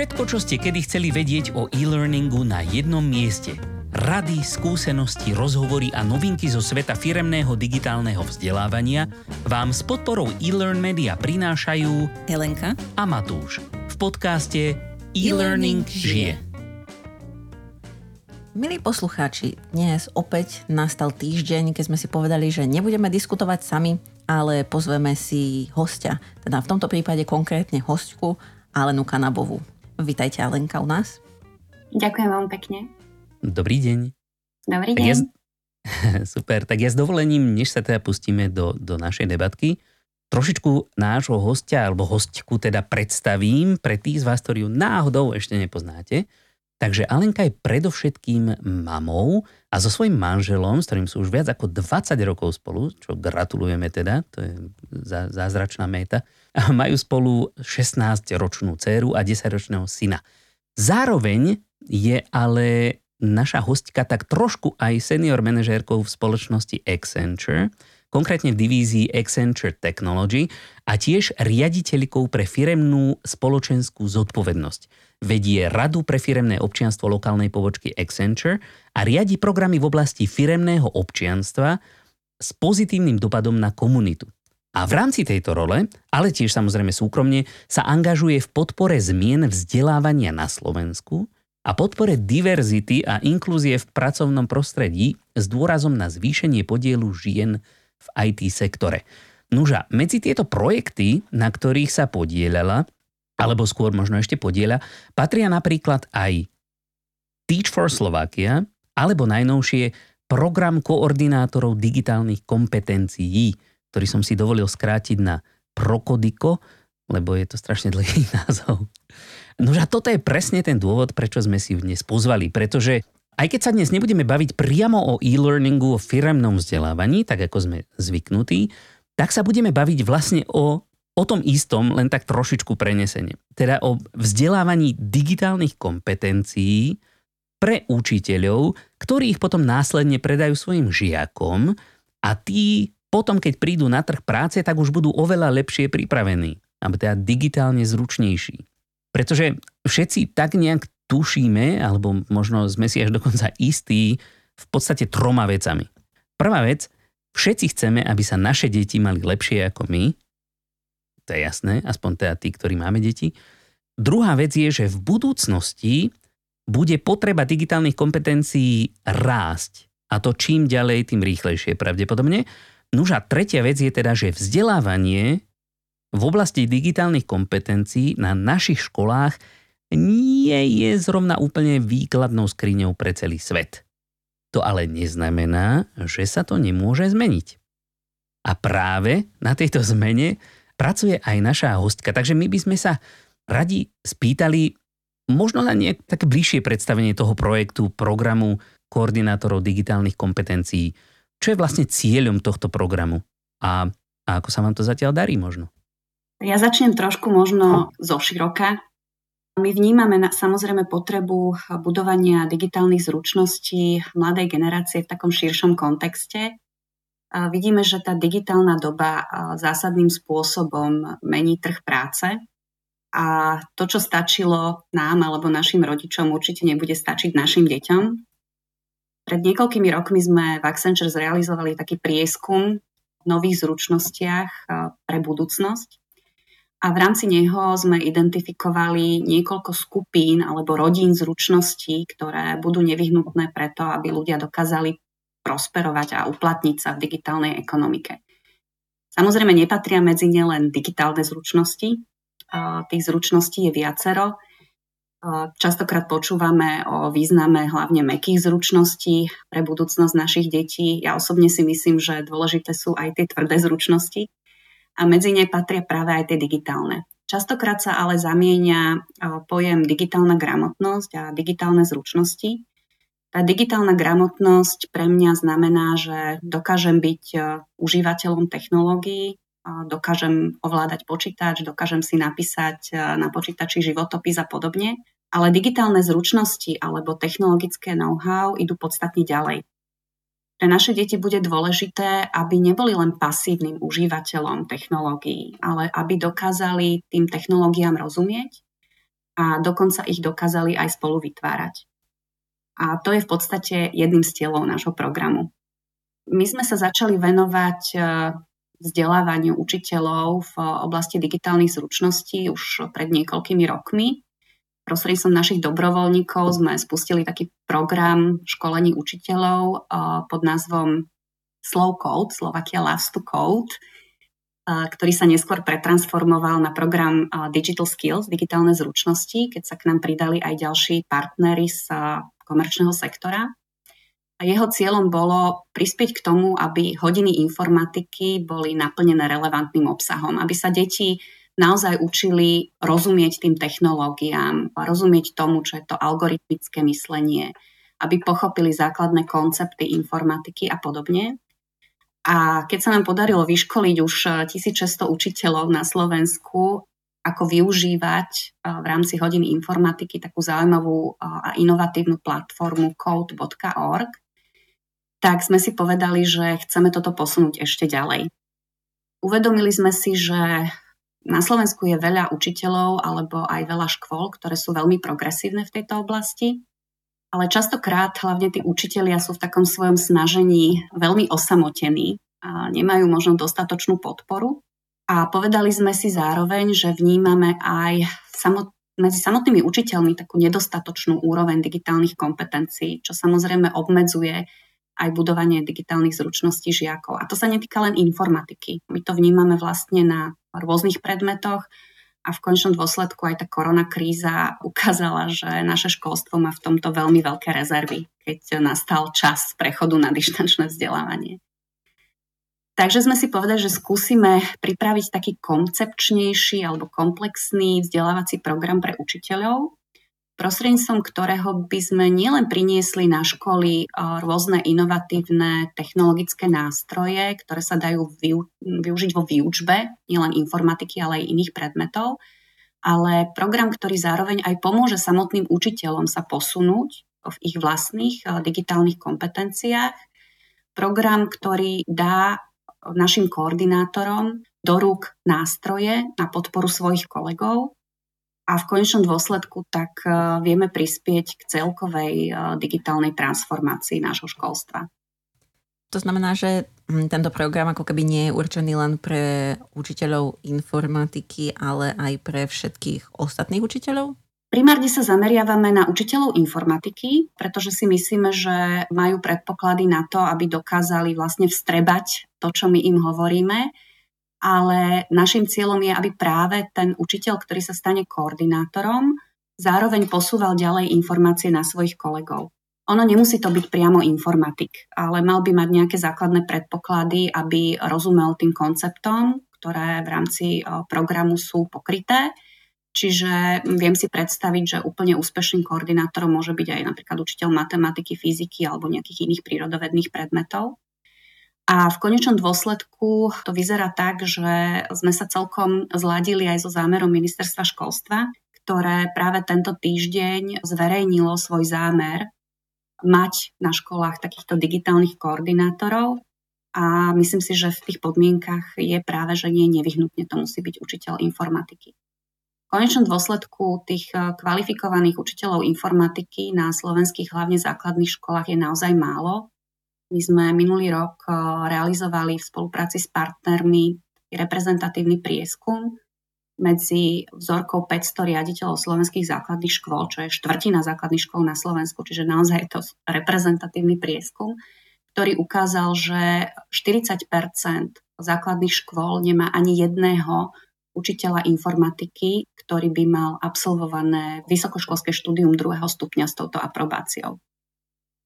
Všetko, čo ste kedy chceli vedieť o e-learningu na jednom mieste. Rady, skúsenosti, rozhovory a novinky zo sveta firemného digitálneho vzdelávania vám s podporou e-learn media prinášajú Helenka a Matúš v podcaste E-Learning žije. Milí poslucháči, dnes opäť nastal týždeň, keď sme si povedali, že nebudeme diskutovať sami, ale pozveme si hostia, teda v tomto prípade konkrétne hostku Alenu Kanabovú. Vítajte Alenka u nás. Ďakujem veľmi pekne. Dobrý deň. Dobrý Tak deň. ja, s- super, tak ja s dovolením, než sa teda pustíme do, do našej debatky, trošičku nášho hostia alebo hostku teda predstavím pre tých z vás, ktorí ju náhodou ešte nepoznáte. Takže Alenka je predovšetkým mamou a so svojím manželom, s ktorým sú už viac ako 20 rokov spolu, čo gratulujeme teda, to je zá- zázračná méta, majú spolu 16-ročnú dceru a 10-ročného syna. Zároveň je ale naša hostka tak trošku aj senior manažérkou v spoločnosti Accenture, konkrétne v divízii Accenture Technology a tiež riaditeľkou pre firemnú spoločenskú zodpovednosť. Vedie Radu pre firemné občianstvo lokálnej pobočky Accenture a riadi programy v oblasti firemného občianstva s pozitívnym dopadom na komunitu. A v rámci tejto role, ale tiež samozrejme súkromne, sa angažuje v podpore zmien vzdelávania na Slovensku a podpore diverzity a inklúzie v pracovnom prostredí s dôrazom na zvýšenie podielu žien v IT sektore. Nuža, medzi tieto projekty, na ktorých sa podielala, alebo skôr možno ešte podieľa, patria napríklad aj Teach for Slovakia, alebo najnovšie program koordinátorov digitálnych kompetencií, ktorý som si dovolil skrátiť na Prokodiko, lebo je to strašne dlhý názov. No a toto je presne ten dôvod, prečo sme si dnes pozvali, pretože aj keď sa dnes nebudeme baviť priamo o e-learningu, o firemnom vzdelávaní, tak ako sme zvyknutí, tak sa budeme baviť vlastne o, o tom istom, len tak trošičku prenesenie. Teda o vzdelávaní digitálnych kompetencií pre učiteľov, ktorí ich potom následne predajú svojim žiakom a tí potom, keď prídu na trh práce, tak už budú oveľa lepšie pripravení, alebo teda digitálne zručnejší. Pretože všetci tak nejak tušíme, alebo možno sme si až dokonca istí v podstate troma vecami. Prvá vec, všetci chceme, aby sa naše deti mali lepšie ako my. To je jasné, aspoň teda tí, ktorí máme deti. Druhá vec je, že v budúcnosti bude potreba digitálnych kompetencií rásť. A to čím ďalej, tým rýchlejšie pravdepodobne. Nuž tretia vec je teda, že vzdelávanie v oblasti digitálnych kompetencií na našich školách nie je zrovna úplne výkladnou skriňou pre celý svet. To ale neznamená, že sa to nemôže zmeniť. A práve na tejto zmene pracuje aj naša hostka, takže my by sme sa radi spýtali možno na nejak také bližšie predstavenie toho projektu, programu koordinátorov digitálnych kompetencií. Čo je vlastne cieľom tohto programu a, a ako sa vám to zatiaľ darí možno? Ja začnem trošku možno zo široka. My vnímame na, samozrejme potrebu budovania digitálnych zručností mladej generácie v takom širšom kontexte. A vidíme, že tá digitálna doba zásadným spôsobom mení trh práce a to, čo stačilo nám alebo našim rodičom, určite nebude stačiť našim deťom. Pred niekoľkými rokmi sme v Accenture zrealizovali taký prieskum v nových zručnostiach pre budúcnosť. A v rámci neho sme identifikovali niekoľko skupín alebo rodín zručností, ktoré budú nevyhnutné preto, aby ľudia dokázali prosperovať a uplatniť sa v digitálnej ekonomike. Samozrejme nepatria medzi ne len digitálne zručnosti, tých zručností je viacero. Častokrát počúvame o význame hlavne mekých zručností pre budúcnosť našich detí. Ja osobne si myslím, že dôležité sú aj tie tvrdé zručnosti a medzi ne patria práve aj tie digitálne. Častokrát sa ale zamieňa pojem digitálna gramotnosť a digitálne zručnosti. Tá digitálna gramotnosť pre mňa znamená, že dokážem byť užívateľom technológií, dokážem ovládať počítač, dokážem si napísať na počítači životopis a podobne, ale digitálne zručnosti alebo technologické know-how idú podstatne ďalej. Pre naše deti bude dôležité, aby neboli len pasívnym užívateľom technológií, ale aby dokázali tým technológiám rozumieť a dokonca ich dokázali aj spolu vytvárať. A to je v podstate jedným z cieľov nášho programu. My sme sa začali venovať e, vzdelávaniu učiteľov v oblasti digitálnych zručností už pred niekoľkými rokmi. Prostredníctvom našich dobrovoľníkov sme spustili taký program školení učiteľov pod názvom Slow Code, Slovakia Loves to Code, ktorý sa neskôr pretransformoval na program Digital Skills, digitálne zručnosti, keď sa k nám pridali aj ďalší partnery z komerčného sektora. A jeho cieľom bolo prispieť k tomu, aby hodiny informatiky boli naplnené relevantným obsahom, aby sa deti naozaj učili rozumieť tým technológiám, rozumieť tomu, čo je to algoritmické myslenie, aby pochopili základné koncepty informatiky a podobne. A keď sa nám podarilo vyškoliť už 1600 učiteľov na Slovensku, ako využívať v rámci hodiny informatiky takú zaujímavú a inovatívnu platformu code.org, tak sme si povedali, že chceme toto posunúť ešte ďalej. Uvedomili sme si, že na Slovensku je veľa učiteľov alebo aj veľa škôl, ktoré sú veľmi progresívne v tejto oblasti ale častokrát hlavne tí učitelia sú v takom svojom snažení veľmi osamotení a nemajú možno dostatočnú podporu. A povedali sme si zároveň, že vnímame aj samot, medzi samotnými učiteľmi takú nedostatočnú úroveň digitálnych kompetencií, čo samozrejme obmedzuje aj budovanie digitálnych zručností žiakov. A to sa netýka len informatiky. My to vnímame vlastne na rôznych predmetoch, a v končnom dôsledku aj tá korona kríza ukázala, že naše školstvo má v tomto veľmi veľké rezervy, keď nastal čas prechodu na dištančné vzdelávanie. Takže sme si povedali, že skúsime pripraviť taký koncepčnejší alebo komplexný vzdelávací program pre učiteľov, prostredníctvom ktorého by sme nielen priniesli na školy rôzne inovatívne technologické nástroje, ktoré sa dajú využiť vo výučbe, nielen informatiky, ale aj iných predmetov, ale program, ktorý zároveň aj pomôže samotným učiteľom sa posunúť v ich vlastných digitálnych kompetenciách. Program, ktorý dá našim koordinátorom do rúk nástroje na podporu svojich kolegov, a v konečnom dôsledku tak e, vieme prispieť k celkovej e, digitálnej transformácii nášho školstva. To znamená, že hm, tento program ako keby nie je určený len pre učiteľov informatiky, ale aj pre všetkých ostatných učiteľov? Primárne sa zameriavame na učiteľov informatiky, pretože si myslíme, že majú predpoklady na to, aby dokázali vlastne vstrebať to, čo my im hovoríme ale našim cieľom je, aby práve ten učiteľ, ktorý sa stane koordinátorom, zároveň posúval ďalej informácie na svojich kolegov. Ono nemusí to byť priamo informatik, ale mal by mať nejaké základné predpoklady, aby rozumel tým konceptom, ktoré v rámci programu sú pokryté. Čiže viem si predstaviť, že úplne úspešným koordinátorom môže byť aj napríklad učiteľ matematiky, fyziky alebo nejakých iných prírodovedných predmetov. A v konečnom dôsledku to vyzerá tak, že sme sa celkom zladili aj so zámerom ministerstva školstva, ktoré práve tento týždeň zverejnilo svoj zámer mať na školách takýchto digitálnych koordinátorov a myslím si, že v tých podmienkach je práve, že nie nevyhnutne to musí byť učiteľ informatiky. V konečnom dôsledku tých kvalifikovaných učiteľov informatiky na slovenských hlavne základných školách je naozaj málo my sme minulý rok eh, realizovali v spolupráci s partnermi reprezentatívny prieskum medzi vzorkou 500 riaditeľov slovenských základných škôl, čo je štvrtina základných škôl na Slovensku, čiže naozaj je to reprezentatívny prieskum, ktorý ukázal, že 40% základných škôl nemá ani jedného učiteľa informatiky, ktorý by mal absolvované vysokoškolské štúdium druhého stupňa s touto aprobáciou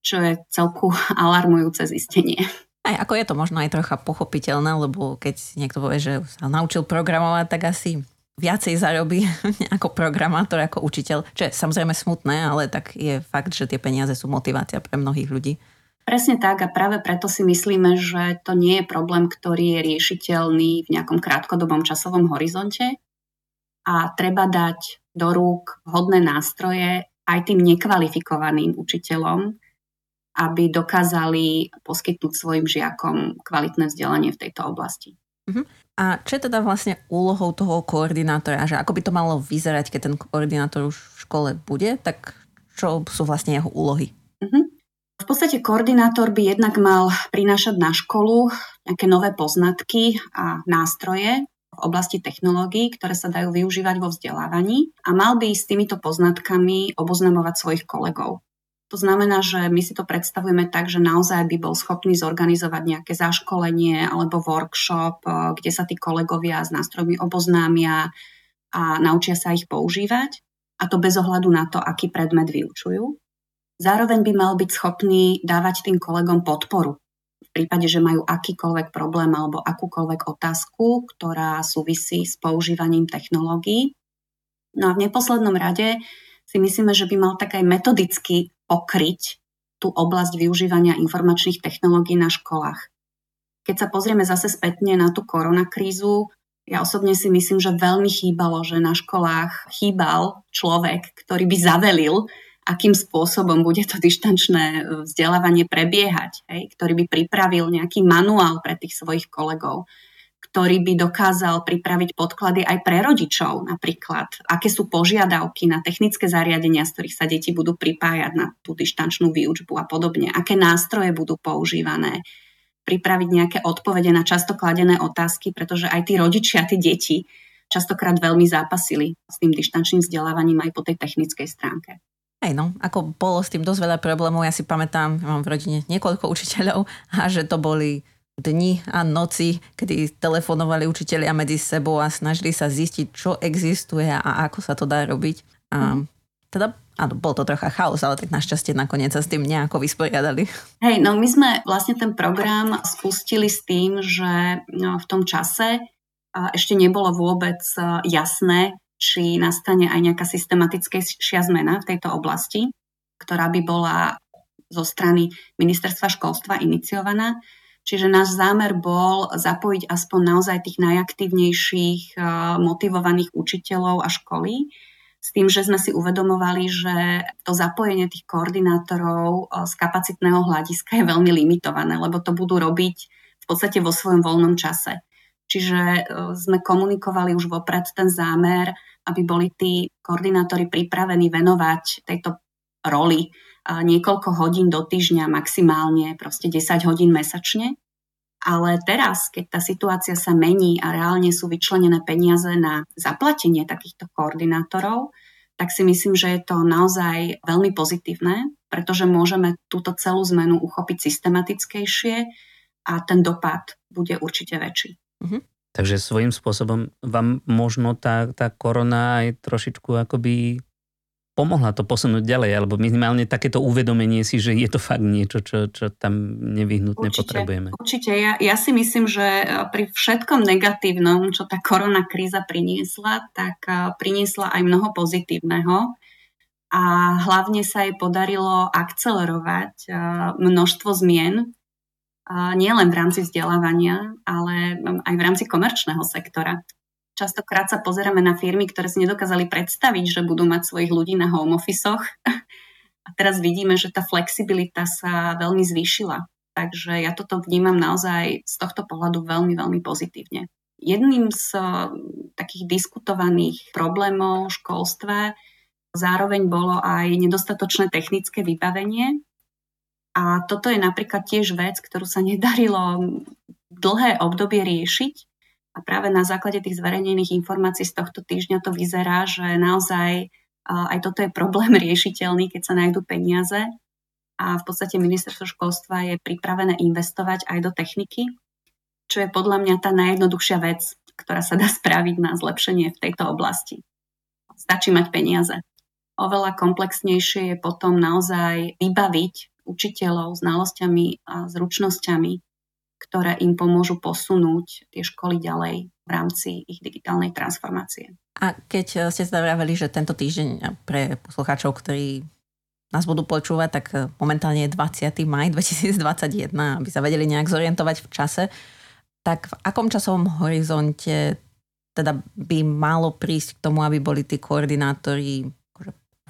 čo je celku alarmujúce zistenie. Aj ako je to možno aj trocha pochopiteľné, lebo keď niekto povie, že sa naučil programovať, tak asi viacej zarobí ako programátor, ako učiteľ. Čo je samozrejme smutné, ale tak je fakt, že tie peniaze sú motivácia pre mnohých ľudí. Presne tak a práve preto si myslíme, že to nie je problém, ktorý je riešiteľný v nejakom krátkodobom časovom horizonte a treba dať do rúk vhodné nástroje aj tým nekvalifikovaným učiteľom, aby dokázali poskytnúť svojim žiakom kvalitné vzdelanie v tejto oblasti. Uh-huh. A čo je teda vlastne úlohou toho koordinátora, že ako by to malo vyzerať, keď ten koordinátor už v škole bude, tak čo sú vlastne jeho úlohy? Uh-huh. V podstate koordinátor by jednak mal prinášať na školu nejaké nové poznatky a nástroje v oblasti technológií, ktoré sa dajú využívať vo vzdelávaní a mal by s týmito poznatkami oboznamovať svojich kolegov. To znamená, že my si to predstavujeme tak, že naozaj by bol schopný zorganizovať nejaké zaškolenie alebo workshop, eh, kde sa tí kolegovia s nástrojmi oboznámia a naučia sa ich používať. A to bez ohľadu na to, aký predmet vyučujú. Zároveň by mal byť schopný dávať tým kolegom podporu v prípade, že majú akýkoľvek problém alebo akúkoľvek otázku, ktorá súvisí s používaním technológií. No a v neposlednom rade si myslíme, že by mal tak aj metodicky pokryť tú oblasť využívania informačných technológií na školách. Keď sa pozrieme zase spätne na tú koronakrízu, ja osobne si myslím, že veľmi chýbalo, že na školách chýbal človek, ktorý by zavelil akým spôsobom bude to dištančné e, vzdelávanie prebiehať, hej, ktorý by pripravil nejaký manuál pre tých svojich kolegov, ktorý by dokázal pripraviť podklady aj pre rodičov, napríklad, aké sú požiadavky na technické zariadenia, z ktorých sa deti budú pripájať na tú dištančnú výučbu a podobne, aké nástroje budú používané, pripraviť nejaké odpovede na často kladené otázky, pretože aj tí rodičia, tí deti častokrát veľmi zápasili s tým dištančným vzdelávaním aj po tej technickej stránke. Hej no, ako bolo s tým dosť veľa problémov. Ja si pamätám, mám v rodine niekoľko učiteľov a že to boli dni a noci, kedy telefonovali učiteľia medzi sebou a snažili sa zistiť, čo existuje a ako sa to dá robiť. A mhm. teda Áno, bol to trocha chaos, ale tak našťastie nakoniec sa s tým nejako vysporiadali. Hej, no my sme vlastne ten program spustili s tým, že no, v tom čase ešte nebolo vôbec jasné, či nastane aj nejaká systematickejšia zmena v tejto oblasti, ktorá by bola zo strany ministerstva školstva iniciovaná. Čiže náš zámer bol zapojiť aspoň naozaj tých najaktívnejších eh, motivovaných učiteľov a školy, s tým, že sme si uvedomovali, že to zapojenie tých koordinátorov eh, z kapacitného hľadiska je veľmi limitované, lebo to budú robiť v podstate vo svojom voľnom čase. Čiže e, sme komunikovali už vopred ten zámer, aby boli tí koordinátori pripravení venovať tejto roli niekoľko hodín do týždňa, maximálne proste 10 hodín mesačne. Ale teraz, keď tá situácia sa mení a reálne sú vyčlenené peniaze na zaplatenie takýchto koordinátorov, tak si myslím, že je to naozaj veľmi pozitívne, pretože môžeme túto celú zmenu uchopiť systematickejšie a ten dopad bude určite väčší. Mm-hmm. Takže svojím spôsobom vám možno tá, tá korona aj trošičku akoby pomohla to posunúť ďalej, alebo minimálne takéto uvedomenie si, že je to fakt niečo, čo, čo tam nevyhnutne určite, potrebujeme. Určite. Ja, ja si myslím, že e, pri všetkom negatívnom, čo tá korona kríza priniesla, tak e, priniesla aj mnoho pozitívneho. A hlavne sa jej podarilo akcelerovať e, množstvo zmien, nielen v rámci vzdelávania, ale aj v rámci komerčného sektora. Častokrát sa pozeráme na firmy, ktoré si nedokázali predstaviť, že budú mať svojich ľudí na home office a teraz vidíme, že tá flexibilita sa veľmi zvýšila. Takže ja toto vnímam naozaj z tohto pohľadu veľmi, veľmi pozitívne. Jedným z takých diskutovaných problémov školstva zároveň bolo aj nedostatočné technické vybavenie, a toto je napríklad tiež vec, ktorú sa nedarilo dlhé obdobie riešiť. A práve na základe tých zverejnených informácií z tohto týždňa to vyzerá, že naozaj aj toto je problém riešiteľný, keď sa nájdú peniaze. A v podstate ministerstvo školstva je pripravené investovať aj do techniky, čo je podľa mňa tá najjednoduchšia vec, ktorá sa dá spraviť na zlepšenie v tejto oblasti. Stačí mať peniaze. Oveľa komplexnejšie je potom naozaj vybaviť učiteľov znalosťami a zručnosťami, ktoré im pomôžu posunúť tie školy ďalej v rámci ich digitálnej transformácie. A keď eh, ste teda vraveli, že tento týždeň eh, pre poslucháčov, ktorí nás budú počúvať, tak eh, momentálne je 20. maj 2021, aby sa vedeli nejak zorientovať v čase, tak v akom časovom horizonte teda by malo prísť k tomu, aby boli tí koordinátori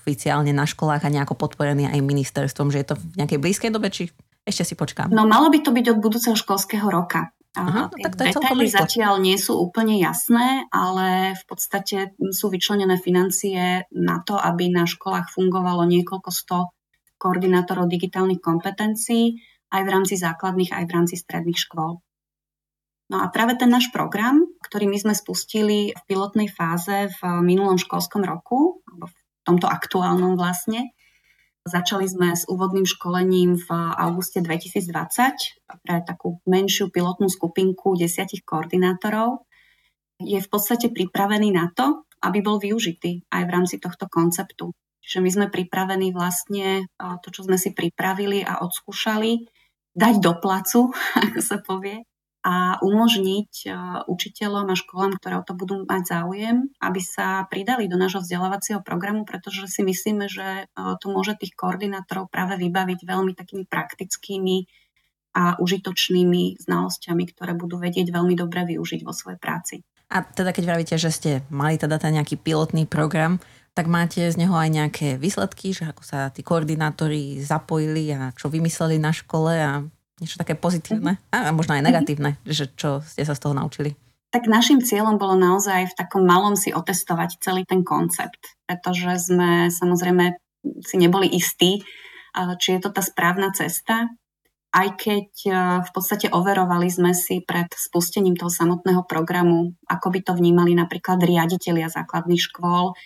oficiálne na školách a nejako podporený aj ministerstvom, že je to v nejakej blízkej dobe, či ešte si počkám? No malo by to byť od budúceho školského roka. Aha, no, tak to je Detaily zatiaľ nie sú úplne jasné, ale v podstate sú vyčlenené financie na to, aby na školách fungovalo niekoľko sto koordinátorov digitálnych kompetencií aj v rámci základných, aj v rámci stredných škôl. No a práve ten náš program, ktorý my sme spustili v pilotnej fáze v minulom školskom roku, alebo v tomto aktuálnom vlastne, Začali sme s úvodným školením v auguste 2020 pre takú menšiu pilotnú skupinku desiatich koordinátorov. Je v podstate pripravený na to, aby bol využitý aj v rámci tohto konceptu. Čiže my sme pripravení vlastne to, čo sme si pripravili a odskúšali, dať do placu, ako sa povie, a umožniť e, učiteľom a školám, ktoré o to budú mať záujem, aby sa pridali do nášho vzdelávacieho programu, pretože si myslíme, že e, to môže tých koordinátorov práve vybaviť veľmi takými praktickými a užitočnými znalosťami, ktoré budú vedieť veľmi dobre využiť vo svojej práci. A teda keď vravíte, že ste mali teda ten nejaký pilotný program, tak máte z neho aj nejaké výsledky, že ako sa tí koordinátori zapojili a čo vymysleli na škole a niečo také pozitívne a možno aj negatívne, mm-hmm. že čo ste sa z toho naučili? Tak našim cieľom bolo naozaj v takom malom si otestovať celý ten koncept, pretože sme samozrejme si neboli istí, či je to tá správna cesta, aj keď v podstate overovali sme si pred spustením toho samotného programu, ako by to vnímali napríklad riaditeľia základných škôl.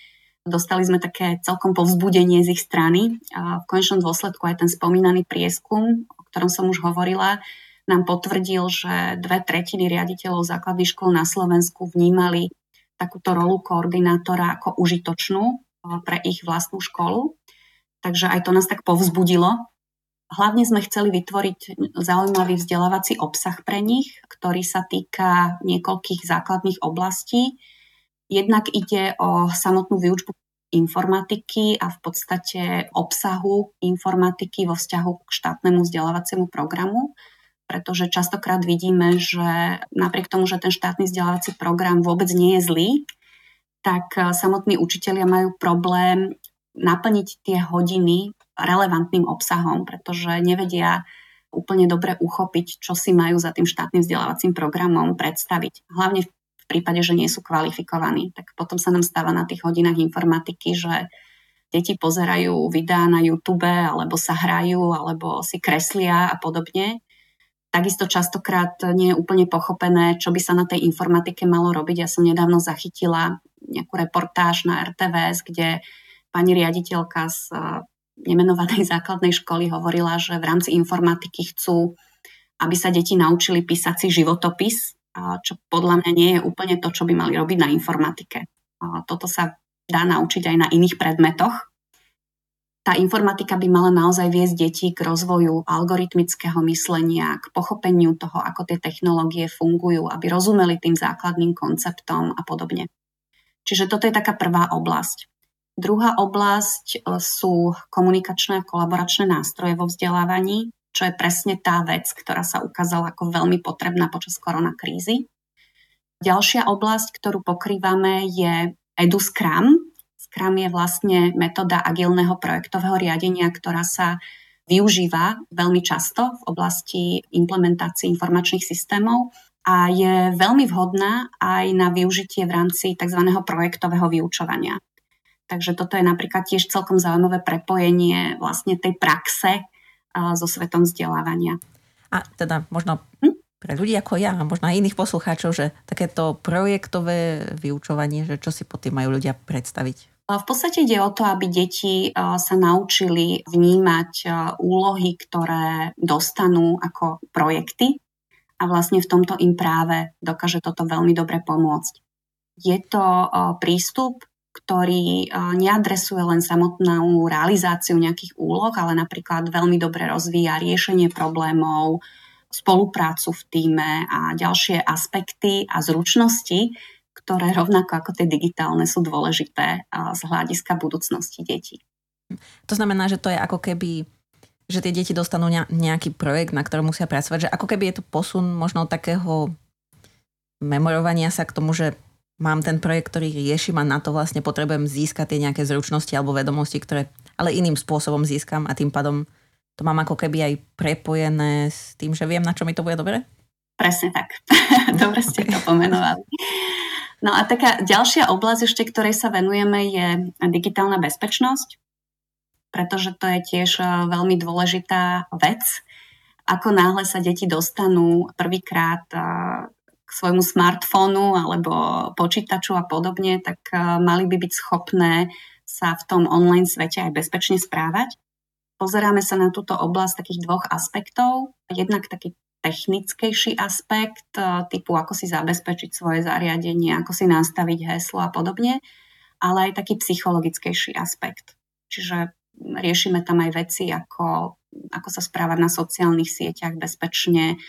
Dostali sme také celkom povzbudenie z ich strany. V konečnom dôsledku aj ten spomínaný prieskum, ktorom som už hovorila, nám potvrdil, že dve tretiny riaditeľov základných škôl na Slovensku vnímali takúto rolu koordinátora ako užitočnú e, pre ich vlastnú školu. Takže aj to nás tak povzbudilo. Hlavne sme chceli vytvoriť zaujímavý vzdelávací obsah pre nich, ktorý sa týka niekoľkých základných oblastí. Jednak ide o samotnú výučbu informatiky a v podstate obsahu informatiky vo vzťahu k štátnemu vzdelávaciemu programu, pretože častokrát vidíme, že napriek tomu, že ten štátny vzdelávací program vôbec nie je zlý, tak eh, samotní učitelia majú problém naplniť tie hodiny relevantným obsahom, pretože nevedia úplne dobre uchopiť, čo si majú za tým štátnym vzdelávacím programom predstaviť. Hlavne v prípade, že nie sú kvalifikovaní. Tak potom sa nám stáva na tých hodinách informatiky, že deti pozerajú videá na YouTube, alebo sa hrajú, alebo si kreslia a podobne. Takisto častokrát nie je úplne pochopené, čo by sa na tej informatike malo robiť. Ja som nedávno zachytila nejakú reportáž na RTVS, kde pani riaditeľka z eh, nemenovanej základnej školy hovorila, že v rámci informatiky chcú, aby sa deti naučili písať si životopis čo podľa mňa nie je úplne to, čo by mali robiť na informatike. Toto sa dá naučiť aj na iných predmetoch. Tá informatika by mala naozaj viesť deti k rozvoju algoritmického myslenia, k pochopeniu toho, ako tie technológie fungujú, aby rozumeli tým základným konceptom a podobne. Čiže toto je taká prvá oblasť. Druhá oblasť e, sú komunikačné a kolaboračné nástroje vo vzdelávaní čo je presne tá vec, ktorá sa ukázala ako veľmi potrebná počas koronakrízy. Ďalšia oblasť, ktorú pokrývame, je Edu Scrum. Scrum je vlastne metóda agilného projektového riadenia, ktorá sa využíva veľmi často v oblasti implementácie informačných systémov a je veľmi vhodná aj na využitie v rámci tzv. projektového vyučovania. Takže toto je napríklad tiež celkom zaujímavé prepojenie vlastne tej praxe so svetom vzdelávania. A teda možno hm? pre ľudí ako ja a možno aj iných poslucháčov, že takéto projektové vyučovanie, že čo si pod tým majú ľudia predstaviť? V podstate ide o to, aby deti sa naučili vnímať úlohy, ktoré dostanú ako projekty a vlastne v tomto im práve dokáže toto veľmi dobre pomôcť. Je to prístup, ktorý eh, neadresuje len samotnú realizáciu nejakých úloh, ale napríklad veľmi dobre rozvíja riešenie problémov, spoluprácu v týme a ďalšie aspekty a zručnosti, ktoré rovnako ako tie digitálne sú dôležité eh, z hľadiska budúcnosti detí. To znamená, že to je ako keby že tie deti dostanú nejaký projekt, na ktorom musia pracovať, že ako keby je to posun možno takého memorovania sa k tomu, že mám ten projekt, ktorý riešim a na to vlastne potrebujem získať tie nejaké zručnosti alebo vedomosti, ktoré ale iným spôsobom získam a tým pádom to mám ako keby aj prepojené s tým, že viem, na čo mi to bude dobre? Presne tak. Dobre ste to pomenovali. No a taká ďalšia oblasť ešte, ktorej sa venujeme, je digitálna bezpečnosť, pretože to je tiež veľmi dôležitá vec. Ako náhle sa deti dostanú prvýkrát k svojmu smartfónu alebo počítaču a podobne, tak mali by byť schopné sa v tom online svete aj bezpečne správať. Pozeráme sa na túto oblasť takých dvoch aspektov. Jednak taký technickejší aspekt, e, typu ako si zabezpečiť svoje zariadenie, ako si nastaviť heslo a podobne, ale aj taký psychologickejší aspekt. Čiže riešime tam aj veci ako, ako sa správať na sociálnych sieťach bezpečne,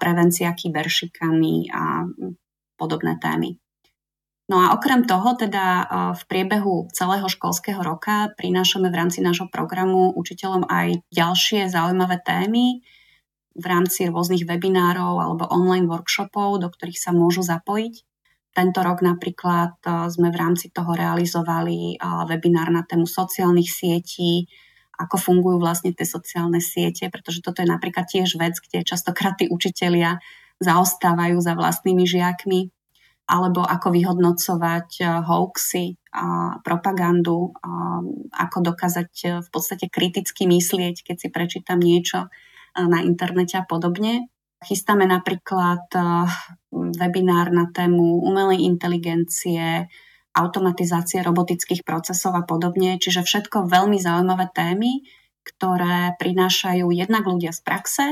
prevencia kyberšikany a podobné témy. No a okrem toho teda e, v priebehu celého školského roka prinášame v rámci nášho programu učiteľom aj ďalšie zaujímavé témy, v rámci rôznych webinárov alebo online workshopov, do ktorých sa môžu zapojiť. Tento rok napríklad e, sme v rámci toho realizovali e, webinár na tému sociálnych sietí, ako fungujú vlastne tie sociálne siete, pretože toto je napríklad tiež vec, kde častokrát tí učitelia zaostávajú za vlastnými žiakmi, alebo ako vyhodnocovať e, hoaxy, a propagandu, a ako dokázať v podstate kriticky myslieť, keď si prečítam niečo na internete a podobne. Chystáme napríklad eh, webinár na tému umelej inteligencie, automatizácie robotických procesov a podobne, čiže všetko veľmi zaujímavé témy, ktoré prinášajú jednak ľudia z praxe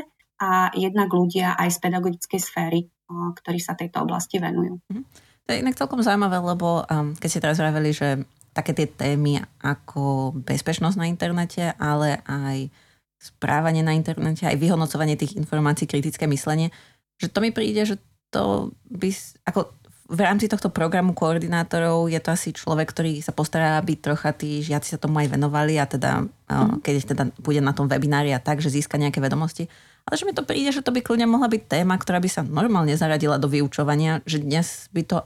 a jednak ľudia aj z pedagogickej sféry, ktorí sa tejto oblasti venujú. Mhm. To je inak celkom zaujímavé, lebo um, keď ste teraz vraveli, že také tie témy ako bezpečnosť na internete, ale aj správanie na internete, aj vyhodnocovanie tých informácií, kritické myslenie, že to mi príde, že to by, ako v rámci tohto programu koordinátorov je to asi človek, ktorý sa postará, aby trocha tí žiaci sa tomu aj venovali a teda, mm. keď teda bude na tom webinári a tak, že získa nejaké vedomosti. Ale že mi to príde, že to by kľudne mohla byť téma, ktorá by sa normálne zaradila do vyučovania, že dnes by to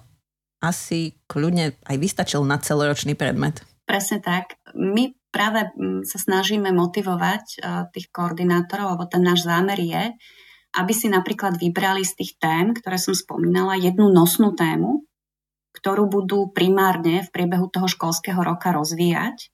asi kľudne aj vystačil na celoročný predmet. Presne tak. My práve mm, sa snažíme motivovať e, tých koordinátorov, alebo ten náš zámer je, aby si napríklad vybrali z tých tém, ktoré som spomínala, jednu nosnú tému, ktorú budú primárne v priebehu toho školského roka rozvíjať,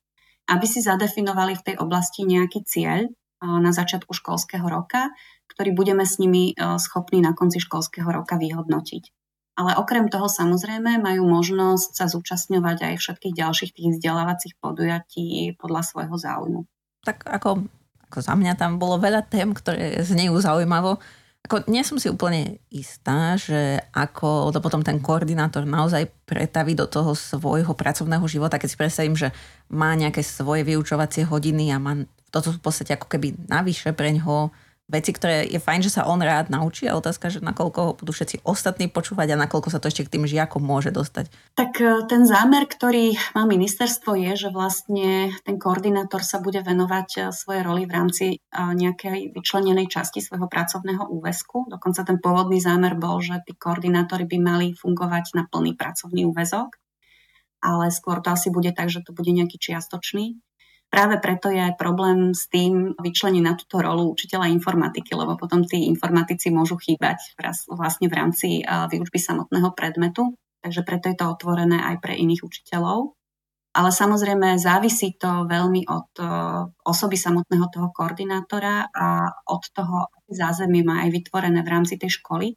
aby si zadefinovali v tej oblasti nejaký cieľ na začiatku školského roka, ktorý budeme s nimi e, schopní na konci školského roka vyhodnotiť. Ale okrem toho samozrejme majú možnosť sa zúčastňovať aj všetkých ďalších tých vzdelávacích podujatí podľa svojho záujmu. Tak ako, ako za mňa tam bolo veľa tém, ktoré znejú zaujímavo. Ako, nie som si úplne istá, že ako to potom ten koordinátor naozaj pretaví do toho svojho pracovného života, keď si predstavím, že má nejaké svoje vyučovacie hodiny a má toto v podstate ako keby navyše pre ňoho veci, ktoré je fajn, že sa on rád naučí a otázka, že nakoľko ho budú všetci ostatní počúvať a nakoľko sa to ešte k tým žiakom môže dostať. Tak e, ten zámer, ktorý má ministerstvo je, že vlastne ten koordinátor sa bude venovať e, svojej roli v rámci e, nejakej vyčlenenej časti svojho pracovného úväzku. Dokonca ten pôvodný zámer bol, že tí koordinátori by mali fungovať na plný pracovný úväzok ale skôr to asi bude tak, že to bude nejaký čiastočný. Práve preto je aj problém s tým vyčleniť na túto rolu učiteľa informatiky, lebo potom tí informatici môžu chýbať vlastne v rámci výučby samotného predmetu. Takže preto je to otvorené aj pre iných učiteľov. Ale samozrejme závisí to veľmi od osoby samotného toho koordinátora a od toho, aké zázemie má aj vytvorené v rámci tej školy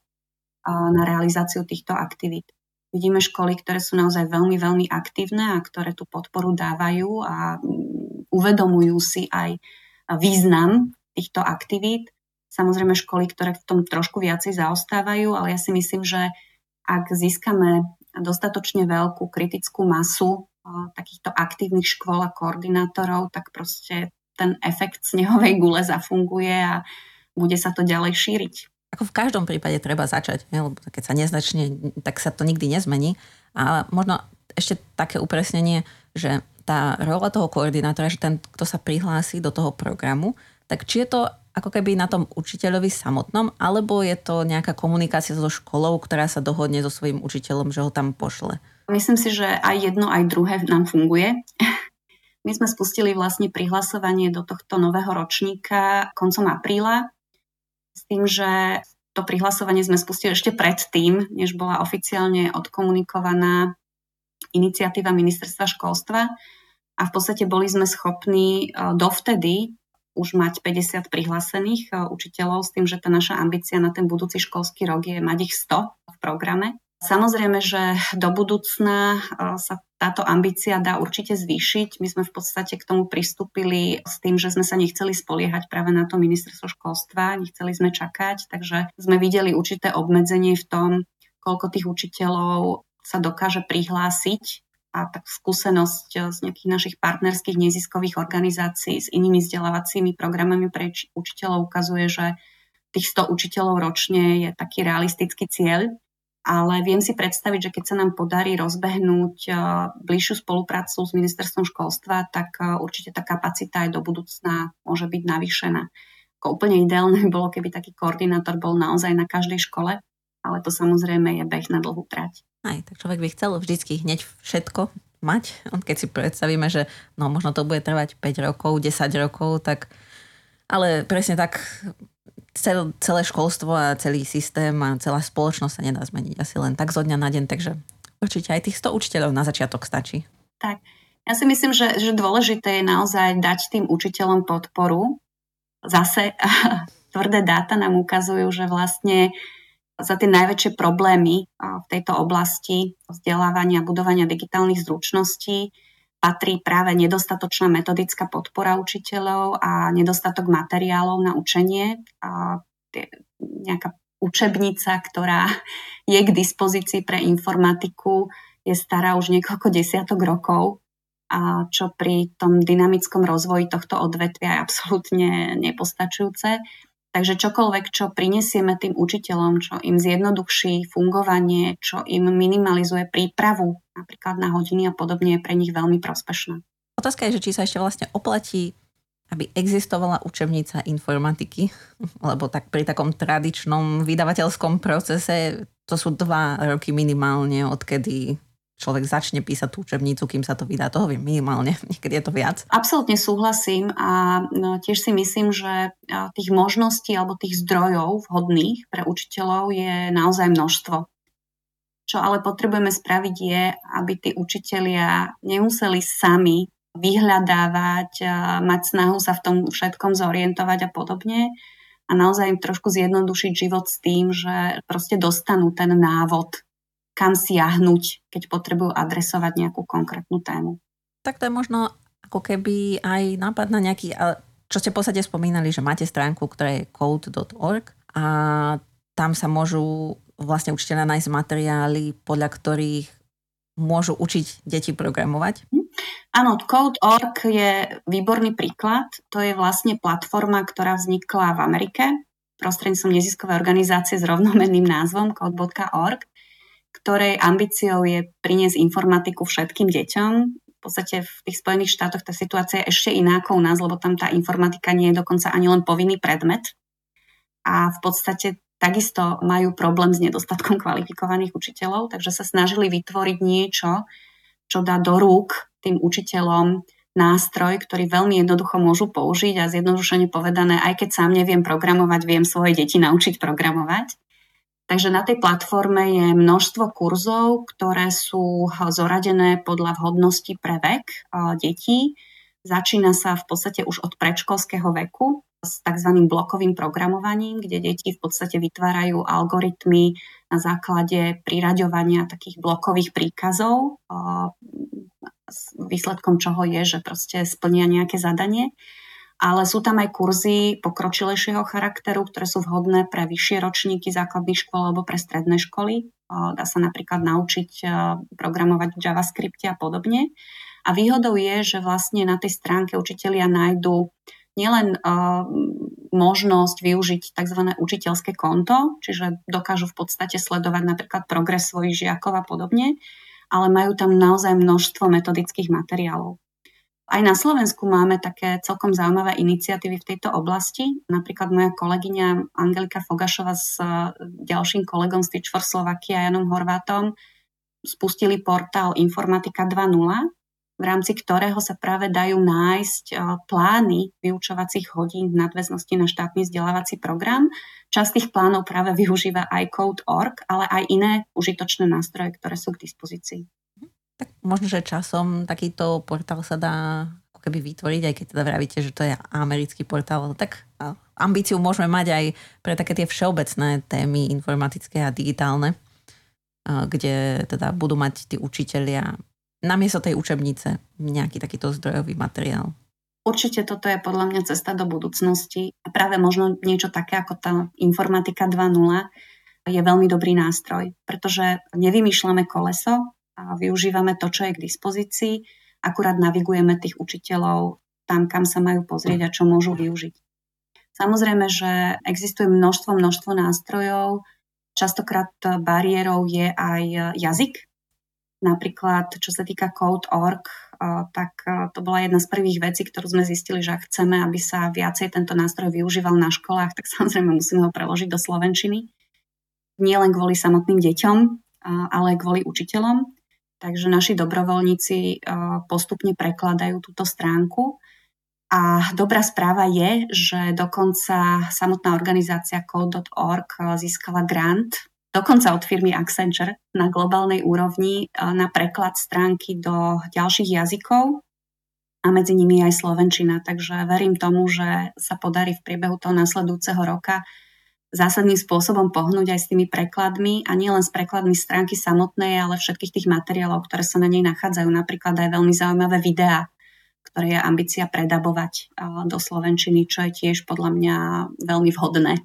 na realizáciu týchto aktivít. Vidíme školy, ktoré sú naozaj veľmi, veľmi aktívne a ktoré tú podporu dávajú a uvedomujú si aj význam týchto aktivít. Samozrejme školy, ktoré v tom trošku viacej zaostávajú, ale ja si myslím, že ak získame dostatočne veľkú kritickú masu takýchto aktívnych škôl a koordinátorov, tak proste ten efekt snehovej gule zafunguje a bude sa to ďalej šíriť. Ako v každom prípade treba začať, lebo keď sa neznačne, tak sa to nikdy nezmení. A možno ešte také upresnenie, že tá rola toho koordinátora, že ten, kto sa prihlási do toho programu, tak či je to ako keby na tom učiteľovi samotnom, alebo je to nejaká komunikácia so školou, ktorá sa dohodne so svojím učiteľom, že ho tam pošle? Myslím si, že aj jedno, aj druhé nám funguje. My sme spustili vlastne prihlasovanie do tohto nového ročníka koncom apríla s tým, že to prihlasovanie sme spustili ešte predtým, než bola oficiálne odkomunikovaná iniciatíva ministerstva školstva a v podstate boli sme schopní dovtedy už mať 50 prihlásených učiteľov s tým, že tá naša ambícia na ten budúci školský rok je mať ich 100 v programe. Samozrejme, že do budúcna sa táto ambícia dá určite zvýšiť. My sme v podstate k tomu pristúpili s tým, že sme sa nechceli spoliehať práve na to ministerstvo školstva, nechceli sme čakať, takže sme videli určité obmedzenie v tom, koľko tých učiteľov sa dokáže prihlásiť a tak skúsenosť z nejakých našich partnerských neziskových organizácií s inými vzdelávacími programami pre učiteľov ukazuje, že tých 100 učiteľov ročne je taký realistický cieľ ale viem si predstaviť, že keď sa nám podarí rozbehnúť eh, bližšiu spoluprácu s ministerstvom školstva, tak eh, určite tá kapacita aj do budúcna môže byť navýšená. Ako úplne ideálne bolo, keby taký koordinátor bol naozaj na každej škole, ale to samozrejme je beh na dlhú trať. Aj, tak človek by chcel vždycky hneď všetko mať. Keď si predstavíme, že no možno to bude trvať 5 rokov, 10 rokov, tak ale presne tak cel, celé školstvo a celý systém a celá spoločnosť sa nedá zmeniť asi len tak zo dňa na deň, takže určite aj tých 100 učiteľov na začiatok stačí. Tak, ja si myslím, že, že dôležité je naozaj dať tým učiteľom podporu. Zase tvrdé dáta nám ukazujú, že vlastne za tie najväčšie problémy v tejto oblasti vzdelávania a budovania digitálnych zručností patrí práve nedostatočná metodická podpora učiteľov a nedostatok materiálov na učenie. A nejaká učebnica, ktorá je k dispozícii pre informatiku, je stará už niekoľko desiatok rokov, a čo pri tom dynamickom rozvoji tohto odvetvia je absolútne nepostačujúce. Takže čokoľvek, čo prinesieme tým učiteľom, čo im zjednoduší fungovanie, čo im minimalizuje prípravu napríklad na hodiny a podobne, je pre nich veľmi prospešné. Otázka je, že či sa ešte vlastne oplatí, aby existovala učebnica informatiky, lebo tak pri takom tradičnom vydavateľskom procese to sú dva roky minimálne, odkedy človek začne písať tú učebnicu, kým sa to vydá. Toho viem minimálne, niekedy je to viac. Absolutne súhlasím a no, tiež si myslím, že tých možností alebo tých zdrojov vhodných pre učiteľov je naozaj množstvo. Čo ale potrebujeme spraviť je, aby tí učitelia nemuseli sami vyhľadávať, mať snahu sa v tom všetkom zorientovať a podobne a naozaj im trošku zjednodušiť život s tým, že proste dostanú ten návod, kam siahnuť, keď potrebujú adresovať nejakú konkrétnu tému. Tak to je možno ako keby aj nápad na nejaký, čo ste v podstate spomínali, že máte stránku, ktorá je code.org a tam sa môžu vlastne učiteľa nájsť materiály, podľa ktorých môžu učiť deti programovať? Hm. Áno, Code.org je výborný príklad. To je vlastne platforma, ktorá vznikla v Amerike prostredníctvom neziskovej organizácie s rovnomenným názvom code.org ktorej ambíciou je priniesť informatiku všetkým deťom. V podstate v tých Spojených štátoch tá situácia je ešte iná ako u nás, lebo tam tá informatika nie je dokonca ani len povinný predmet. A v podstate takisto majú problém s nedostatkom kvalifikovaných učiteľov, takže sa snažili vytvoriť niečo, čo dá do rúk tým učiteľom nástroj, ktorý veľmi jednoducho môžu použiť a zjednodušene povedané, aj keď sám neviem programovať, viem svoje deti naučiť programovať. Takže na tej platforme je množstvo kurzov, ktoré sú zoradené podľa vhodnosti pre vek detí. Začína sa v podstate už od predškolského veku s tzv. blokovým programovaním, kde deti v podstate vytvárajú algoritmy na základe priraďovania takých blokových príkazov, výsledkom čoho je, že proste splnia nejaké zadanie ale sú tam aj kurzy pokročilejšieho charakteru, ktoré sú vhodné pre vyššie ročníky základných škôl alebo pre stredné školy. Dá sa napríklad naučiť programovať v JavaScripte a podobne. A výhodou je, že vlastne na tej stránke učitelia nájdú nielen možnosť využiť tzv. učiteľské konto, čiže dokážu v podstate sledovať napríklad progres svojich žiakov a podobne, ale majú tam naozaj množstvo metodických materiálov. Aj na Slovensku máme také celkom zaujímavé iniciatívy v tejto oblasti. Napríklad moja kolegyňa Angelika Fogašova s e, ďalším kolegom z Teach for Slovakia Janom Horvátom spustili portál Informatika 2.0, v rámci ktorého sa práve dajú nájsť plány vyučovacích hodín v nadväznosti na štátny vzdelávací program. Časť tých plánov práve využíva aj ale aj iné užitočné nástroje, ktoré sú k dispozícii. Tak možno, že časom takýto portál sa dá ako keby vytvoriť, aj keď teda vravíte, že to je americký portál, tak ambíciu môžeme mať aj pre také tie všeobecné témy informatické a digitálne, kde teda budú mať tí učitelia namiesto tej učebnice nejaký takýto zdrojový materiál. Určite toto je podľa mňa cesta do budúcnosti. A práve možno niečo také ako tá informatika 2.0 je veľmi dobrý nástroj, pretože nevymýšľame koleso a využívame to, čo je k dispozícii, akurát navigujeme tých učiteľov tam, kam sa majú pozrieť a čo môžu využiť. Samozrejme, že existuje množstvo, množstvo nástrojov. Častokrát bariérou je aj jazyk, Napríklad, čo sa týka Code.org, tak to bola jedna z prvých vecí, ktorú sme zistili, že ak chceme, aby sa viacej tento nástroj využíval na školách, tak samozrejme musíme ho preložiť do slovenčiny. Nie len kvôli samotným deťom, ale aj kvôli učiteľom. Takže naši dobrovoľníci postupne prekladajú túto stránku. A dobrá správa je, že dokonca samotná organizácia Code.org získala grant dokonca od firmy Accenture na globálnej úrovni e, na preklad stránky do ďalších jazykov a medzi nimi aj slovenčina. Takže verím tomu, že sa podarí v priebehu toho nasledujúceho roka zásadným spôsobom pohnúť aj s tými prekladmi a nielen s prekladmi stránky samotnej, ale všetkých tých materiálov, ktoré sa na nej nachádzajú. Napríklad aj veľmi zaujímavé videá, ktoré je ambícia predabovať do slovenčiny, čo je tiež podľa mňa veľmi vhodné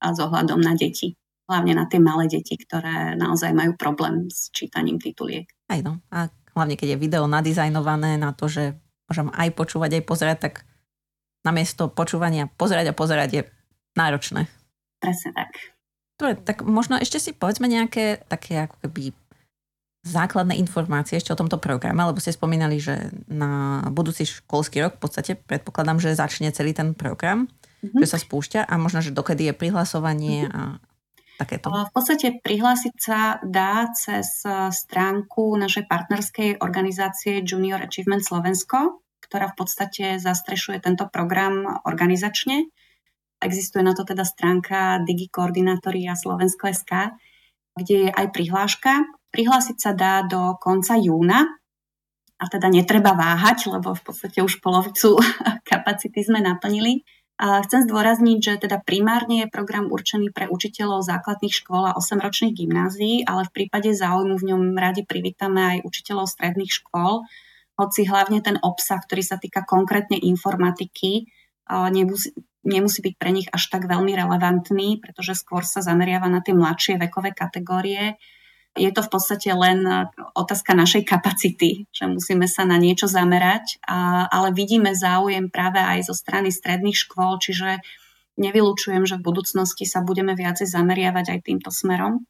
a s ohľadom na deti hlavne na tie malé deti, ktoré naozaj majú problém s čítaním tituliek. Aj no. A hlavne keď je video nadizajnované na to, že môžem aj počúvať, aj pozerať, tak namiesto počúvania pozerať a pozerať je náročné. Presne tak. Dobre, tak možno ešte si povedzme nejaké také ako keby základné informácie ešte o tomto programe, lebo ste spomínali, že na budúci školský rok v podstate predpokladám, že začne celý ten program, mm-hmm. že sa spúšťa a možno, že dokedy je prihlasovanie mm-hmm. a takéto? V podstate prihlásiť sa dá cez e, stránku našej partnerskej organizácie Junior Achievement Slovensko, ktorá v podstate zastrešuje tento program organizačne. Existuje na to teda stránka Digikoordinátory a Slovensko.sk, kde je aj prihláška. Prihlásiť sa dá do konca júna, a teda netreba váhať, lebo v podstate už polovicu kapacity sme naplnili. Chcem zdôrazniť, že teda primárne je program určený pre učiteľov základných škôl a 8-ročných gymnázií, ale v prípade záujmu v ňom radi privítame aj učiteľov stredných škôl, hoci hlavne ten obsah, ktorý sa týka konkrétne informatiky, nemusí byť pre nich až tak veľmi relevantný, pretože skôr sa zameriava na tie mladšie vekové kategórie. Je to v podstate len otázka našej kapacity, že musíme sa na niečo zamerať, a, ale vidíme záujem práve aj zo strany stredných škôl, čiže nevylučujem, že v budúcnosti sa budeme viacej zameriavať aj týmto smerom.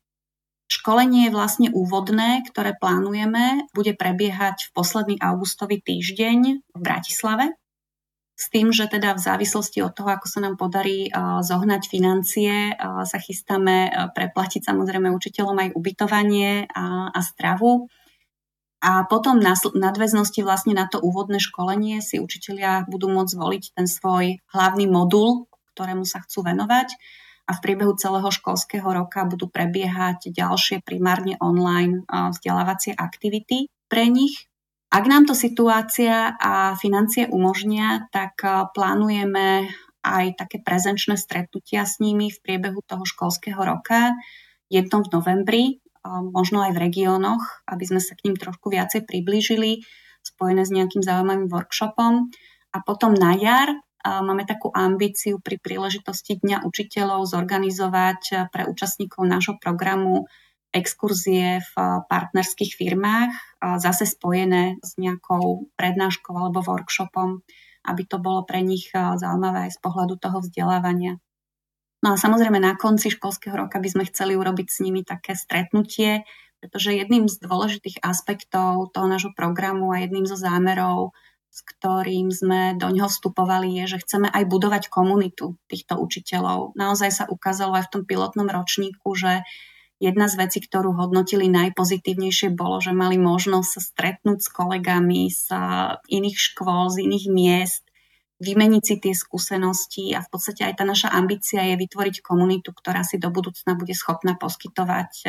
Školenie je vlastne úvodné, ktoré plánujeme, bude prebiehať v posledný augustový týždeň v Bratislave s tým, že teda v závislosti od toho, ako sa nám podarí zohnať financie, sa chystáme preplatiť samozrejme učiteľom aj ubytovanie a, a stravu. A potom na nadväznosti vlastne na to úvodné školenie si učitelia budú môcť zvoliť ten svoj hlavný modul, ktorému sa chcú venovať a v priebehu celého školského roka budú prebiehať ďalšie primárne online vzdelávacie aktivity pre nich. Ak nám to situácia a financie umožnia, tak eh, plánujeme aj také prezenčné stretnutia s nimi v priebehu toho školského roka, jednom v novembri, eh, možno aj v regiónoch, aby sme sa k ním trošku viacej priblížili, spojené s nejakým zaujímavým workshopom. A potom na jar eh, máme takú ambíciu pri príležitosti Dňa učiteľov zorganizovať pre účastníkov nášho programu exkurzie v partnerských firmách, zase spojené s nejakou prednáškou alebo workshopom, aby to bolo pre nich zaujímavé aj z pohľadu toho vzdelávania. No a samozrejme na konci školského roka by sme chceli urobiť s nimi také stretnutie, pretože jedným z dôležitých aspektov toho nášho programu a jedným zo zámerov, s ktorým sme do ňoho vstupovali, je, že chceme aj budovať komunitu týchto učiteľov. Naozaj sa ukázalo aj v tom pilotnom ročníku, že Jedna z vecí, ktorú hodnotili najpozitívnejšie, bolo, že mali možnosť sa stretnúť s kolegami z iných škôl, z iných miest, vymeniť si tie skúsenosti a v podstate aj tá naša ambícia je vytvoriť komunitu, ktorá si do budúcna bude schopná poskytovať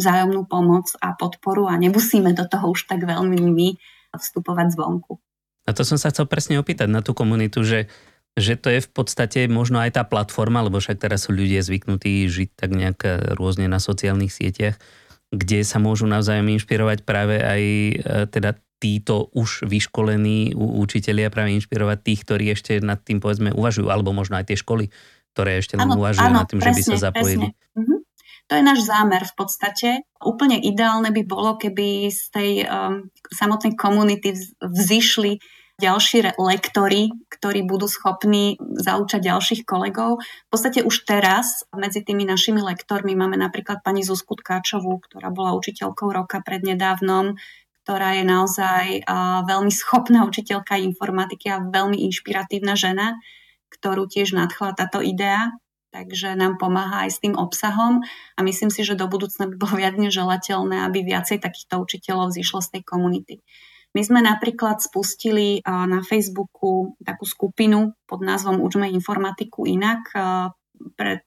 vzájomnú pomoc a podporu a nemusíme do toho už tak veľmi my vstupovať zvonku. A to som sa chcel presne opýtať na tú komunitu, že že to je v podstate možno aj tá platforma, lebo však teraz sú ľudia zvyknutí žiť tak nejak rôzne na sociálnych sieťach, kde sa môžu navzájom inšpirovať práve aj e, teda títo už vyškolení učitelia práve inšpirovať tých, ktorí ešte nad tým povedzme uvažujú, alebo možno aj tie školy, ktoré ešte len uvažujú nad tým, presne, že by sa zapojili. Mhm. To je náš zámer v podstate. Úplne ideálne by bolo, keby z tej um, samotnej komunity vzýšli ďalší lektory, ktorí budú schopní zaučať ďalších kolegov. V podstate už teraz medzi tými našimi lektormi máme napríklad pani Zuzku Tkáčovú, ktorá bola učiteľkou roka prednedávnom, ktorá je naozaj veľmi schopná učiteľka informatiky a veľmi inšpiratívna žena, ktorú tiež nadchla táto idea takže nám pomáha aj s tým obsahom a myslím si, že do budúcna by bolo viac želateľné, aby viacej takýchto učiteľov zišlo z tej komunity. My sme napríklad spustili na Facebooku takú skupinu pod názvom Učme informatiku inak pred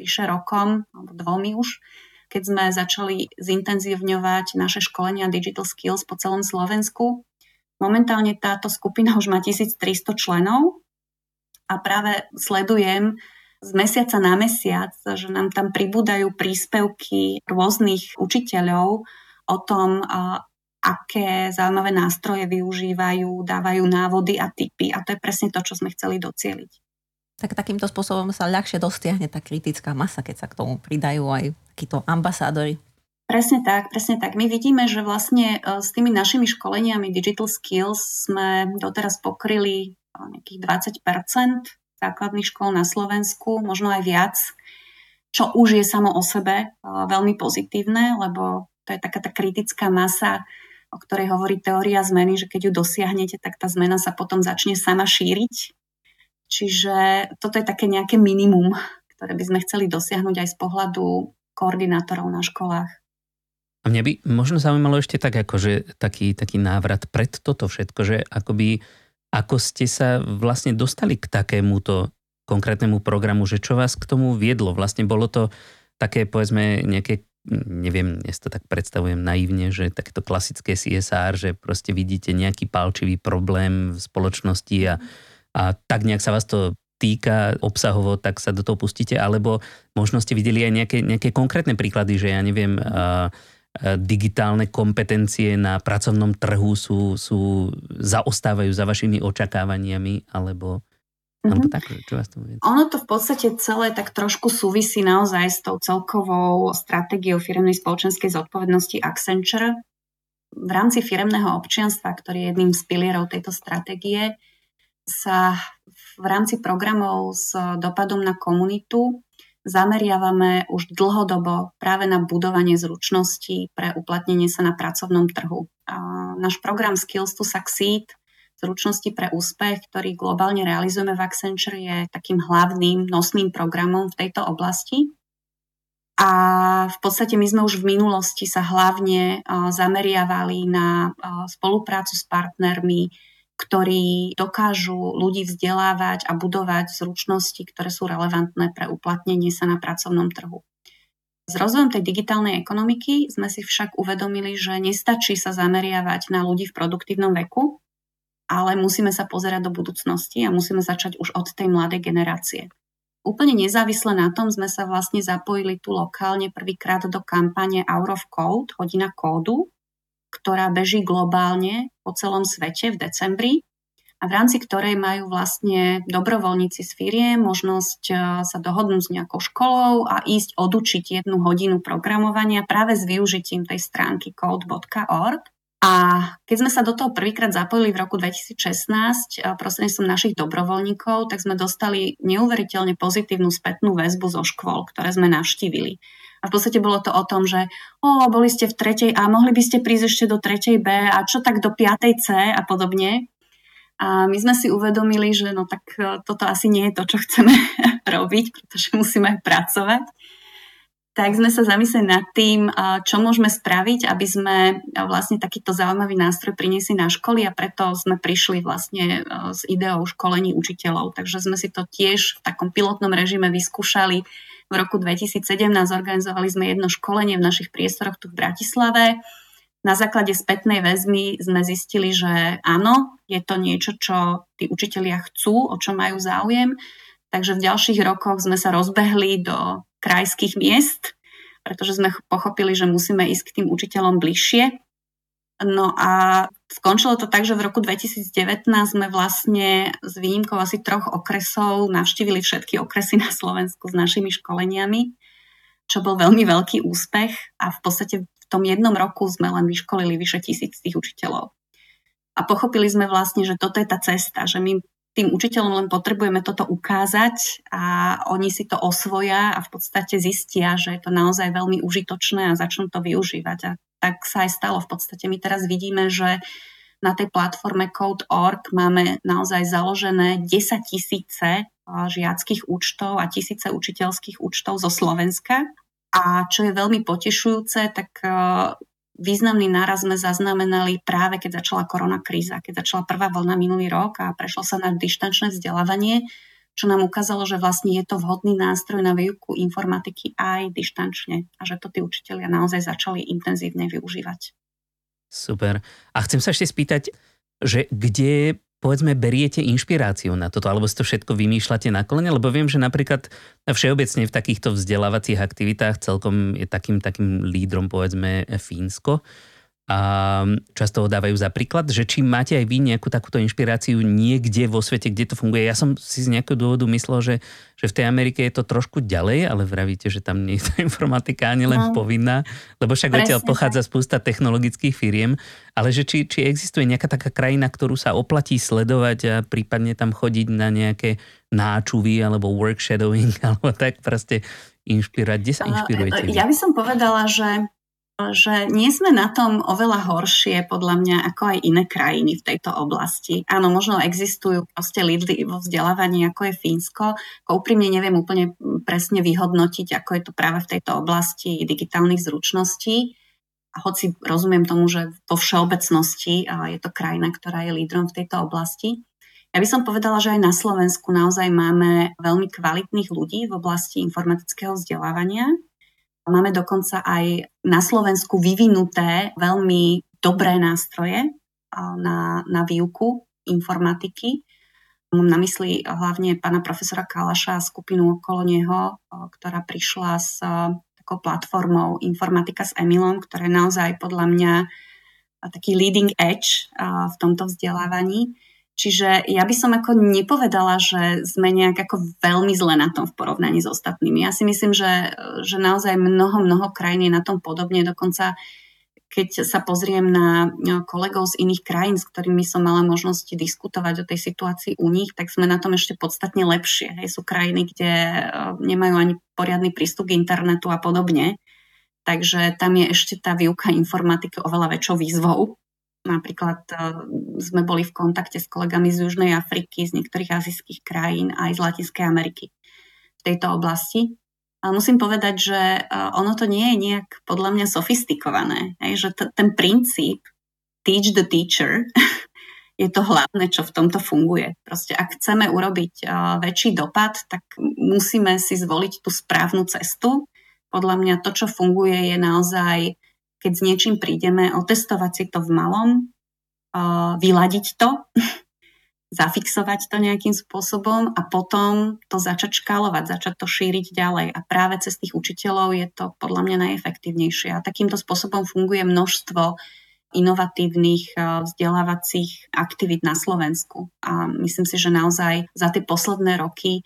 vyše rokom, alebo dvomi už, keď sme začali zintenzívňovať naše školenia Digital Skills po celom Slovensku. Momentálne táto skupina už má 1300 členov a práve sledujem z mesiaca na mesiac, že nám tam pribúdajú príspevky rôznych učiteľov o tom, aké zaujímavé nástroje využívajú, dávajú návody a typy. A to je presne to, čo sme chceli docieliť. Tak takýmto spôsobom sa ľahšie dostiahne tá kritická masa, keď sa k tomu pridajú aj takíto ambasádori. Presne tak, presne tak. My vidíme, že vlastne e, s tými našimi školeniami Digital Skills sme doteraz pokryli e, nejakých 20% základných škôl na Slovensku, možno aj viac, čo už je samo o sebe e, veľmi pozitívne, lebo to je taká tá kritická masa, o ktorej hovorí teória zmeny, že keď ju dosiahnete, tak tá zmena sa potom začne sama šíriť. Čiže toto je také nejaké minimum, ktoré by sme chceli dosiahnuť aj z pohľadu koordinátorov na školách. A mňa by možno zaujímalo ešte tak, akože taký, taký návrat pred toto všetko, že akoby, ako ste sa vlastne dostali k takémuto konkrétnemu programu, že čo vás k tomu viedlo? Vlastne bolo to také, povedzme, nejaké neviem, ja si to tak predstavujem naivne, že takéto klasické CSR, že proste vidíte nejaký palčivý problém v spoločnosti a, a tak nejak sa vás to týka obsahovo, tak sa do toho pustíte, alebo možno ste videli aj nejaké, nejaké konkrétne príklady, že ja neviem, a, digitálne kompetencie na pracovnom trhu sú, sú zaostávajú za vašimi očakávaniami, alebo Mm-hmm. tak, čo vás to ono to v podstate celé tak trošku súvisí naozaj s tou celkovou stratégiou firemnej spoločenskej zodpovednosti Accenture. V rámci firemného občianstva, ktorý je jedným z pilierov tejto stratégie, sa v rámci programov s dopadom na komunitu zameriavame už dlhodobo práve na budovanie zručností pre uplatnenie sa na pracovnom trhu. A náš program Skills to Succeed zručnosti pre úspech, ktorý globálne realizujeme v Accenture, je takým hlavným nosným programom v tejto oblasti. A v podstate my sme už v minulosti sa hlavne zameriavali na spoluprácu s partnermi, ktorí dokážu ľudí vzdelávať a budovať zručnosti, ktoré sú relevantné pre uplatnenie sa na pracovnom trhu. S rozvojom tej digitálnej ekonomiky sme si však uvedomili, že nestačí sa zameriavať na ľudí v produktívnom veku, ale musíme sa pozerať do budúcnosti a musíme začať už od tej mladej generácie. Úplne nezávisle na tom sme sa vlastne zapojili tu lokálne prvýkrát do kampane Hour of Code, hodina kódu, ktorá beží globálne po celom svete v decembri a v rámci ktorej majú vlastne dobrovoľníci z firie možnosť e, sa dohodnúť s nejakou školou a ísť odučiť jednu hodinu programovania práve s využitím tej stránky code.org. A keď sme sa do toho prvýkrát zapojili v roku 2016 prostredníctvom našich dobrovoľníkov, tak sme dostali neuveriteľne pozitívnu spätnú väzbu zo škôl, ktoré sme navštívili. A v podstate bolo to o tom, že o, boli ste v tretej A, mohli by ste prísť ešte do tretej B a čo tak do piatej C a podobne. A my sme si uvedomili, že no tak e, toto asi nie je to, čo chceme robiť, pretože musíme pracovať. Tak sme sa zamysleli nad tým, čo môžeme spraviť, aby sme vlastne takýto zaujímavý nástroj priniesli na školy a preto sme prišli vlastne s ideou školení učiteľov. Takže sme si to tiež v takom pilotnom režime vyskúšali. V roku 2017 zorganizovali sme jedno školenie v našich priestoroch tu v Bratislave. Na základe spätnej väzmy sme zistili, že áno, je to niečo, čo tí učitelia chcú, o čo majú záujem. Takže v ďalších rokoch sme sa rozbehli do krajských miest, pretože sme pochopili, že musíme ísť k tým učiteľom bližšie. No a skončilo to tak, že v roku 2019 sme vlastne s výnimkou asi troch okresov navštívili všetky okresy na Slovensku s našimi školeniami, čo bol veľmi veľký úspech a v podstate v tom jednom roku sme len vyškolili vyše tisíc tých učiteľov. A pochopili sme vlastne, že toto je tá cesta, že my tým učiteľom len potrebujeme toto ukázať a oni si to osvoja a v podstate zistia, že je to naozaj veľmi užitočné a začnú to využívať. A tak sa aj stalo. V podstate my teraz vidíme, že na tej platforme Code.org máme naozaj založené 10 tisíce žiackých účtov a tisíce učiteľských účtov zo Slovenska. A čo je veľmi potešujúce, tak významný náraz sme zaznamenali práve keď začala korona kríza, keď začala prvá vlna minulý rok a prešlo sa na dištančné vzdelávanie, čo nám ukázalo, že vlastne je to vhodný nástroj na výuku informatiky aj dištančne a že to tí učitelia naozaj začali intenzívne využívať. Super. A chcem sa ešte spýtať, že kde povedzme, beriete inšpiráciu na toto, alebo si to všetko vymýšľate na kolene? Lebo viem, že napríklad všeobecne v takýchto vzdelávacích aktivitách celkom je takým, takým lídrom, povedzme, Fínsko často ho dávajú za príklad, že či máte aj vy nejakú takúto inšpiráciu niekde vo svete, kde to funguje. Ja som si z nejakého dôvodu myslel, že, že v tej Amerike je to trošku ďalej, ale vravíte, že tam nie je tá informatika ani len no. povinná, lebo však odtiaľ pochádza spústa technologických firiem, ale že či, či existuje nejaká taká krajina, ktorú sa oplatí sledovať a prípadne tam chodiť na nejaké náčuvy alebo work shadowing alebo tak proste inšpirovať. Kde sa inšpirujete? Ja by som povedala, že že nie sme na tom oveľa horšie podľa mňa ako aj iné krajiny v tejto oblasti. Áno, možno existujú proste lídry vo vzdelávaní, ako je Fínsko. Ko úprimne neviem úplne presne vyhodnotiť, ako je to práve v tejto oblasti digitálnych zručností. A hoci rozumiem tomu, že vo všeobecnosti je to krajina, ktorá je lídrom v tejto oblasti. Ja by som povedala, že aj na Slovensku naozaj máme veľmi kvalitných ľudí v oblasti informatického vzdelávania Máme dokonca aj na Slovensku vyvinuté veľmi dobré nástroje na, na výuku informatiky. Mám na mysli hlavne pána profesora Kalaša a skupinu okolo neho, ktorá prišla s takou platformou Informatika s Emilom, ktorá je naozaj podľa mňa taký leading edge v tomto vzdelávaní. Čiže ja by som ako nepovedala, že sme nejak ako veľmi zle na tom v porovnaní s ostatnými. Ja si myslím, že, že naozaj mnoho, mnoho krajín je na tom podobne. Dokonca keď sa pozriem na kolegov z iných krajín, s ktorými som mala možnosť diskutovať o tej situácii u nich, tak sme na tom ešte podstatne lepšie. Hej, sú krajiny, kde e, nemajú ani poriadny prístup k internetu a podobne. Takže tam je ešte tá výuka informatiky oveľa väčšou výzvou. Napríklad e, sme boli v kontakte s kolegami z Južnej Afriky, z niektorých azijských krajín aj z Latinskej Ameriky v tejto oblasti. A musím povedať, že e, ono to nie je nejak podľa mňa sofistikované. Hej, že t- ten princíp teach the teacher je to hlavné, čo v tomto funguje. Proste ak chceme urobiť uh, väčší dopad, tak musíme si zvoliť tú správnu cestu. Podľa mňa to, čo funguje, je naozaj keď s niečím prídeme, otestovať si to v malom, vyladiť to, zafixovať to nejakým spôsobom a potom to začať škálovať, začať to šíriť ďalej. A práve cez tých učiteľov je to podľa mňa najefektívnejšie. A takýmto spôsobom funguje množstvo inovatívnych vzdelávacích aktivít na Slovensku. A myslím si, že naozaj za tie posledné roky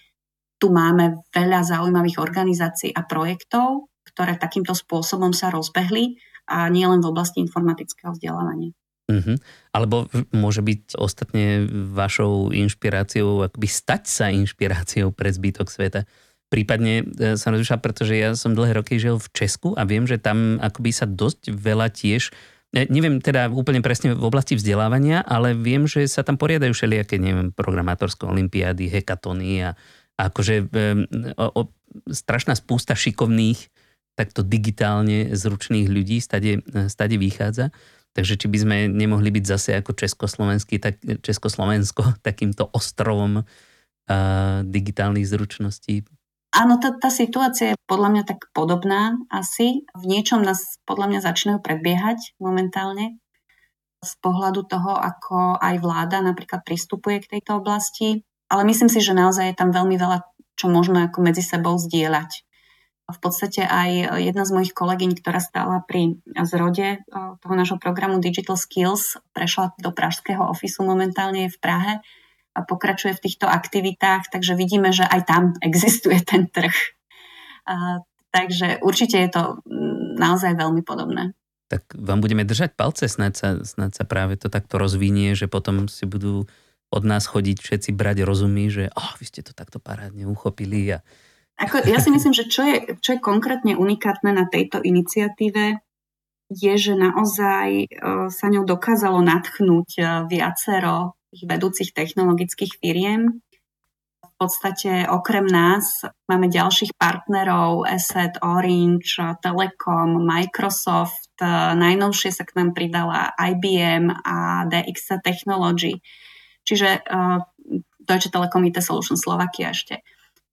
tu máme veľa zaujímavých organizácií a projektov, ktoré takýmto spôsobom sa rozbehli a nie len v oblasti informatického vzdelávania. Uh-huh. Alebo môže byť ostatne vašou inšpiráciou, akoby stať sa inšpiráciou pre zbytok sveta. Prípadne e, sa rozlišia, pretože ja som dlhé roky žil v Česku a viem, že tam akoby sa dosť veľa tiež e, Neviem teda úplne presne v oblasti vzdelávania, ale viem, že sa tam poriadajú všelijaké, neviem, programátorské olimpiády, hekatony a, a akože e, o, o, strašná spústa šikovných takto digitálne zručných ľudí stade, stade vychádza. Takže či by sme nemohli byť zase ako Československý, tak, Československo takýmto ostrovom uh, digitálnych zručností? Áno, tá, tá situácia je podľa mňa tak podobná asi. V niečom nás podľa mňa začínajú predbiehať momentálne z pohľadu toho, ako aj vláda napríklad pristupuje k tejto oblasti. Ale myslím si, že naozaj je tam veľmi veľa, čo môžeme ako medzi sebou zdieľať. V podstate aj jedna z mojich kolegyň, ktorá stála pri zrode toho nášho programu Digital Skills, prešla do pražského ofisu momentálne je v Prahe a pokračuje v týchto aktivitách, takže vidíme, že aj tam existuje ten trh. A, takže určite je to naozaj veľmi podobné. Tak vám budeme držať palce, snáď sa, snáď sa práve to takto rozvinie, že potom si budú od nás chodiť všetci brať rozumy, že oh, vy ste to takto parádne uchopili a ako, ja si myslím, že čo je, čo je konkrétne unikátne na tejto iniciatíve, je, že naozaj e, sa ňou dokázalo natchnúť e, viacero ich vedúcich technologických firiem. V podstate okrem nás máme ďalších partnerov, Asset, Orange, Telekom, Microsoft, e, najnovšie sa k nám pridala IBM a DX Technology, čiže Deutsche Telekom IT Solutions Slovakia ešte.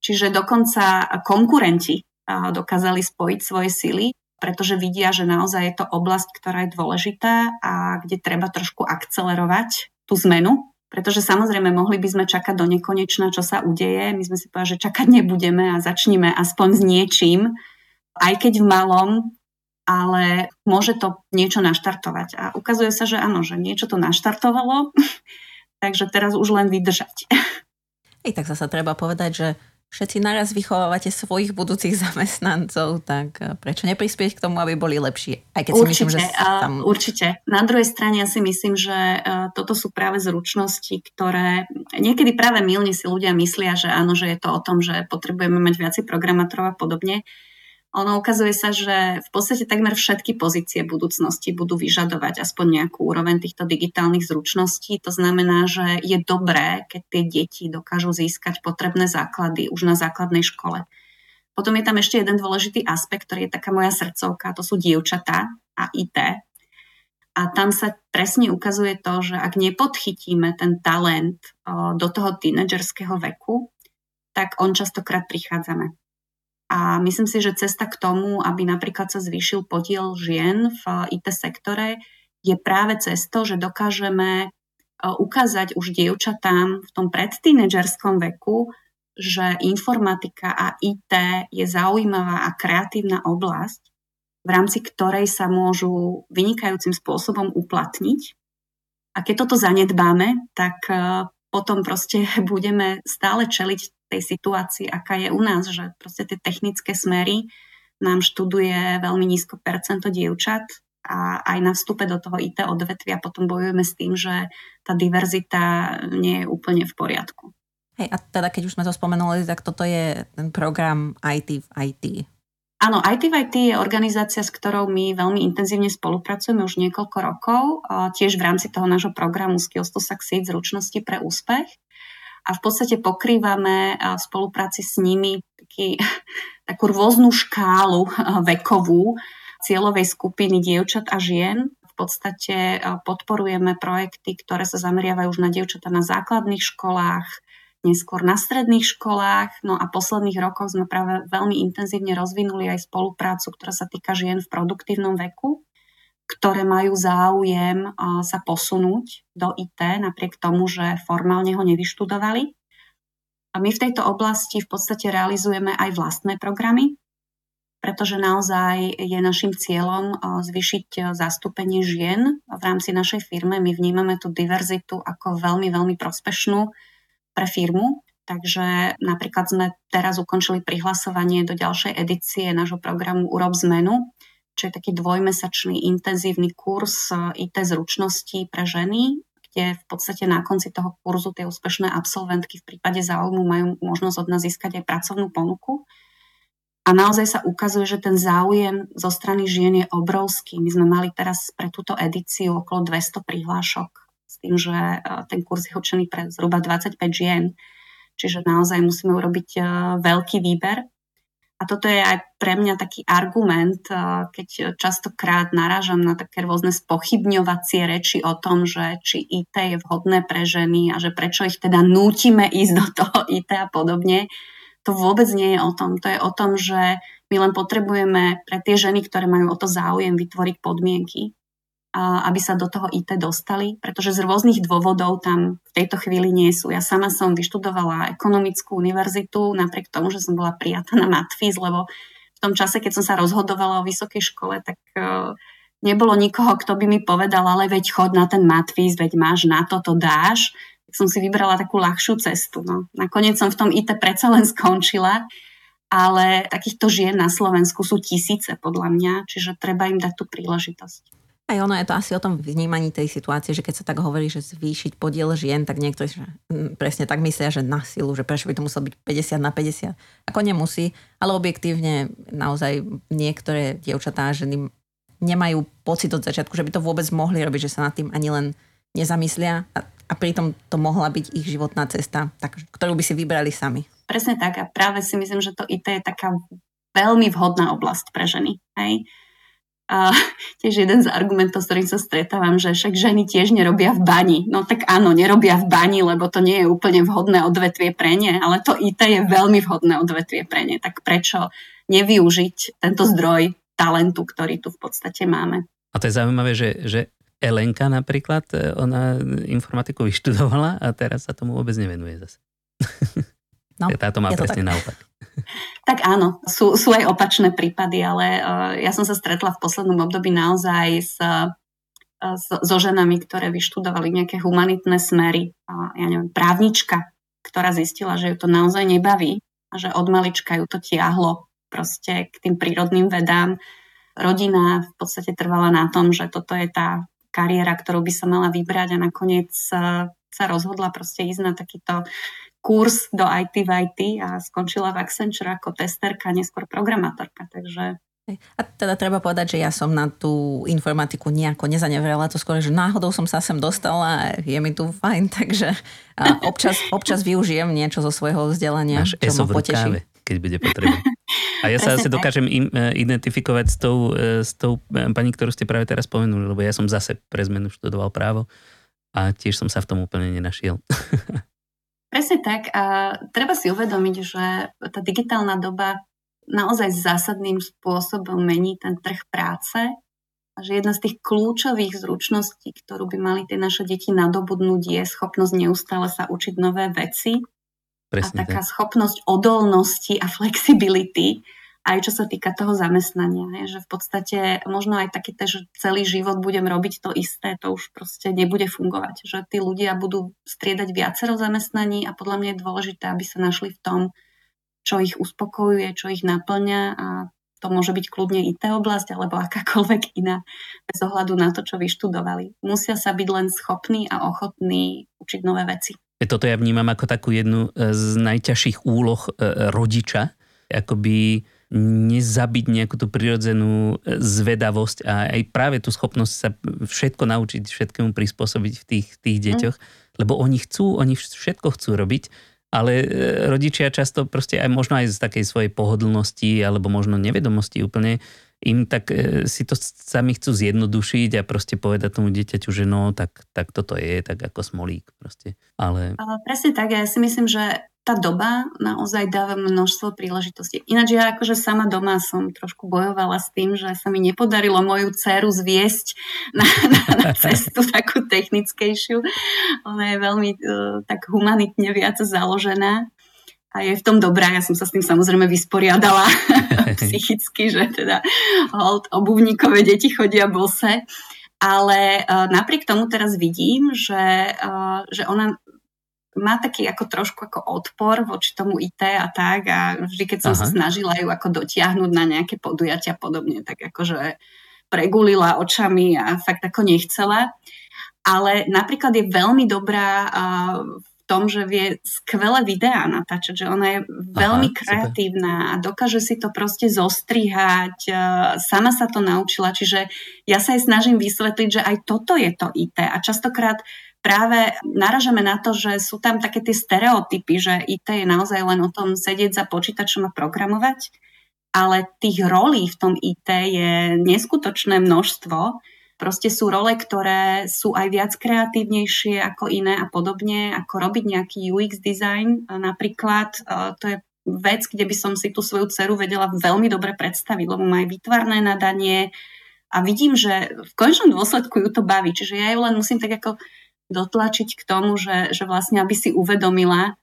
Čiže dokonca konkurenti dokázali spojiť svoje sily, pretože vidia, že naozaj je to oblasť, ktorá je dôležitá a kde treba trošku akcelerovať tú zmenu, pretože samozrejme mohli by sme čakať do nekonečna, čo sa udeje. My sme si povedali, že čakať nebudeme a začneme aspoň s niečím, aj keď v malom, ale môže to niečo naštartovať. A ukazuje sa, že áno, že niečo to naštartovalo, takže teraz už len vydržať. Ej, tak zase treba povedať, že všetci naraz vychovávate svojich budúcich zamestnancov, tak eh, prečo neprispieť k tomu, aby boli lepší? Aj keď si určite, myslím, že tam... určite. Na druhej strane ja si myslím, že eh, toto sú práve zručnosti, ktoré niekedy práve milne si ľudia myslia, že áno, že je to o tom, že potrebujeme mať viacej programátorov a podobne ono ukazuje sa, že v podstate takmer všetky pozície budúcnosti budú vyžadovať aspoň nejakú úroveň týchto digitálnych zručností. To znamená, že je dobré, keď tie deti dokážu získať potrebné základy už na základnej škole. Potom je tam ešte jeden dôležitý aspekt, ktorý je taká moja srdcovka, to sú dievčatá a IT. A tam sa presne ukazuje to, že ak nepodchytíme ten talent do toho tínedžerského veku, tak on častokrát prichádzame. A myslím si, že cesta k tomu, aby napríklad sa zvýšil podiel žien v IT sektore, je práve cesto, že dokážeme e, ukázať už dievčatám v tom predtínedžerskom veku, že informatika a IT je zaujímavá a kreatívna oblasť, v rámci ktorej sa môžu vynikajúcim spôsobom uplatniť. A keď toto zanedbáme, tak e, potom proste budeme stále čeliť tej situácii, aká je u nás, že proste tie technické smery nám študuje veľmi nízko percento dievčat a aj na vstupe do toho IT odvetvia potom bojujeme s tým, že tá diverzita nie je úplne v poriadku. Hej, a teda keď už sme to spomenuli, tak toto je ten program IT v IT. Áno, IT v IT je organizácia, s ktorou my veľmi intenzívne spolupracujeme už niekoľko rokov, tiež v rámci toho nášho programu Skills to Succeed, zručnosti pre úspech a v podstate pokrývame v spolupráci s nimi taký, takú rôznu škálu vekovú cieľovej skupiny dievčat a žien. V podstate podporujeme projekty, ktoré sa zameriavajú už na dievčatá na základných školách, neskôr na stredných školách. No a posledných rokoch sme práve veľmi intenzívne rozvinuli aj spoluprácu, ktorá sa týka žien v produktívnom veku ktoré majú záujem sa posunúť do IT napriek tomu, že formálne ho nevyštudovali. A my v tejto oblasti v podstate realizujeme aj vlastné programy, pretože naozaj je našim cieľom zvýšiť zastúpenie žien v rámci našej firmy. My vnímame tú diverzitu ako veľmi, veľmi prospešnú pre firmu. Takže napríklad sme teraz ukončili prihlasovanie do ďalšej edície nášho programu Urob zmenu, čo je taký dvojmesačný intenzívny kurz e, IT zručností pre ženy, kde v podstate na konci toho kurzu tie úspešné absolventky v prípade záujmu majú možnosť od nás získať aj pracovnú ponuku. A naozaj sa ukazuje, že ten záujem zo strany žien je obrovský. My sme mali teraz pre túto edíciu okolo 200 prihlášok s tým, že e, ten kurz je určený pre zhruba 25 žien. Čiže naozaj musíme urobiť e, veľký výber. A toto je aj pre mňa taký argument, keď častokrát narážam na také rôzne spochybňovacie reči o tom, že či IT je vhodné pre ženy a že prečo ich teda nútime ísť do toho IT a podobne. To vôbec nie je o tom. To je o tom, že my len potrebujeme pre tie ženy, ktoré majú o to záujem, vytvoriť podmienky, aby sa do toho IT dostali, pretože z rôznych dôvodov tam v tejto chvíli nie sú. Ja sama som vyštudovala ekonomickú univerzitu, napriek tomu, že som bola prijatá na matfiz, lebo v tom čase, keď som sa rozhodovala o vysokej škole, tak e, nebolo nikoho, kto by mi povedal, ale veď chod na ten matfiz, veď máš na to, to dáš. Tak som si vybrala takú ľahšiu cestu. No. Nakoniec som v tom IT predsa len skončila, ale takýchto žien na Slovensku sú tisíce podľa mňa, čiže treba im dať tú príležitosť. Aj ono je to asi o tom vnímaní tej situácie, že keď sa tak hovorí, že zvýšiť podiel žien, tak niektorí že, mm, presne tak myslia, že na silu, že prečo by to muselo byť 50 na 50. Ako nemusí, ale objektívne naozaj niektoré dievčatá a ženy nemajú pocit od začiatku, že by to vôbec mohli robiť, že sa nad tým ani len nezamyslia a, a pritom to mohla byť ich životná cesta, tak, ktorú by si vybrali sami. Presne tak a práve si myslím, že to IT je taká veľmi vhodná oblasť pre ženy. Hej? A tiež jeden z argumentov, s ktorým sa stretávam, že však ženy tiež nerobia v bani. No tak áno, nerobia v bani, lebo to nie je úplne vhodné odvetvie pre ne, ale to IT je veľmi vhodné odvetvie pre ne. Tak prečo nevyužiť tento zdroj talentu, ktorý tu v podstate máme? A to je zaujímavé, že, že Elenka napríklad, e, ona informatiku vyštudovala a teraz sa tomu vôbec nevenuje zase. No, Táto má presne naopak. Tak áno, sú, sú aj opačné prípady, ale uh, ja som sa stretla v poslednom období naozaj s, uh, so ženami, ktoré vyštudovali nejaké humanitné smery. Ja neviem, právnička, ktorá zistila, že ju to naozaj nebaví a že od malička ju to tiahlo proste k tým prírodným vedám. Rodina v podstate trvala na tom, že toto je tá kariéra, ktorú by sa mala vybrať a nakoniec uh, sa rozhodla proste ísť na takýto kurz do IT v IT a skončila v Accenture ako testerka, neskôr programátorka. Takže a teda treba povedať, že ja som na tú informatiku nejako nezanevrela, to skôr, že náhodou som sa sem dostala a je mi tu fajn, takže občas, občas využijem niečo zo svojho vzdelania, Máš čo ma poteší. Káve, keď bude potrebné. A ja sa asi dokážem im, e, identifikovať s tou, e, s tou e, pani, ktorú ste práve teraz spomenuli, lebo ja som zase pre zmenu študoval právo a tiež som sa v tom úplne nenašiel. Presne tak a treba si uvedomiť, že tá digitálna doba naozaj zásadným spôsobom mení ten trh práce a že jedna z tých kľúčových zručností, ktorú by mali tie naše deti nadobudnúť, je schopnosť neustále sa učiť nové veci Presne a taká tak. schopnosť odolnosti a flexibility, aj čo sa týka toho zamestnania. Je, že v podstate možno aj taký že celý život budem robiť to isté, to už proste nebude fungovať. Že tí ľudia budú striedať viacero zamestnaní a podľa mňa je dôležité, aby sa našli v tom, čo ich uspokojuje, čo ich naplňa a to môže byť kľudne IT oblasť alebo akákoľvek iná, bez ohľadu na to, čo vyštudovali. Musia sa byť len schopní a ochotní učiť nové veci. Toto ja vnímam ako takú jednu z najťažších úloh e, rodiča, akoby nezabiť nejakú tú prirodzenú e, zvedavosť a aj práve tú schopnosť sa všetko naučiť, všetkému prispôsobiť v tých, tých mm. deťoch, lebo oni chcú, oni všetko chcú robiť, ale e, rodičia často proste aj možno aj z takej svojej pohodlnosti alebo možno nevedomosti úplne im tak e, si to sami chcú zjednodušiť a proste povedať tomu dieťaťu, že no, tak, tak toto je, tak ako smolík proste. Ale... Presne tak, ja si myslím, že tá doba naozaj dáva množstvo príležitostí. Ináč ja akože sama doma som trošku bojovala s tým, že sa mi nepodarilo moju dceru zviesť na, na, na cestu takú technickejšiu. Ona je veľmi uh, tak humanitne viac založená a je v tom dobrá. Ja som sa s tým samozrejme vysporiadala psychicky, že teda hold, obuvníkové deti chodia bose. Ale uh, napriek tomu teraz vidím, že, uh, že ona má taký ako trošku ako odpor voči tomu IT a tak a vždy, keď som Aha. sa snažila ju ako dotiahnuť na nejaké podujatia podobne, tak akože pregulila očami a fakt ako nechcela. Ale napríklad je veľmi dobrá v tom, že vie skvelé videá natáčať, že ona je veľmi Aha, kreatívna super. a dokáže si to proste zostrihať, sama sa to naučila, čiže ja sa jej snažím vysvetliť, že aj toto je to IT a častokrát práve naražame na to, že sú tam také tie stereotypy, že IT je naozaj len o tom sedieť za počítačom a programovať. ale tých rolí v tom IT je neskutočné množstvo. Proste sú role, ktoré sú aj viac kreatívnejšie ako iné a podobne, ako robiť nejaký UX design napríklad. To je vec, kde by som si tú svoju dceru vedela veľmi dobre predstaviť, lebo má aj vytvarné nadanie a vidím, že v konečnom dôsledku ju to baví. Čiže ja ju len musím tak ako dotlačiť k tomu, že, že vlastne aby si uvedomila,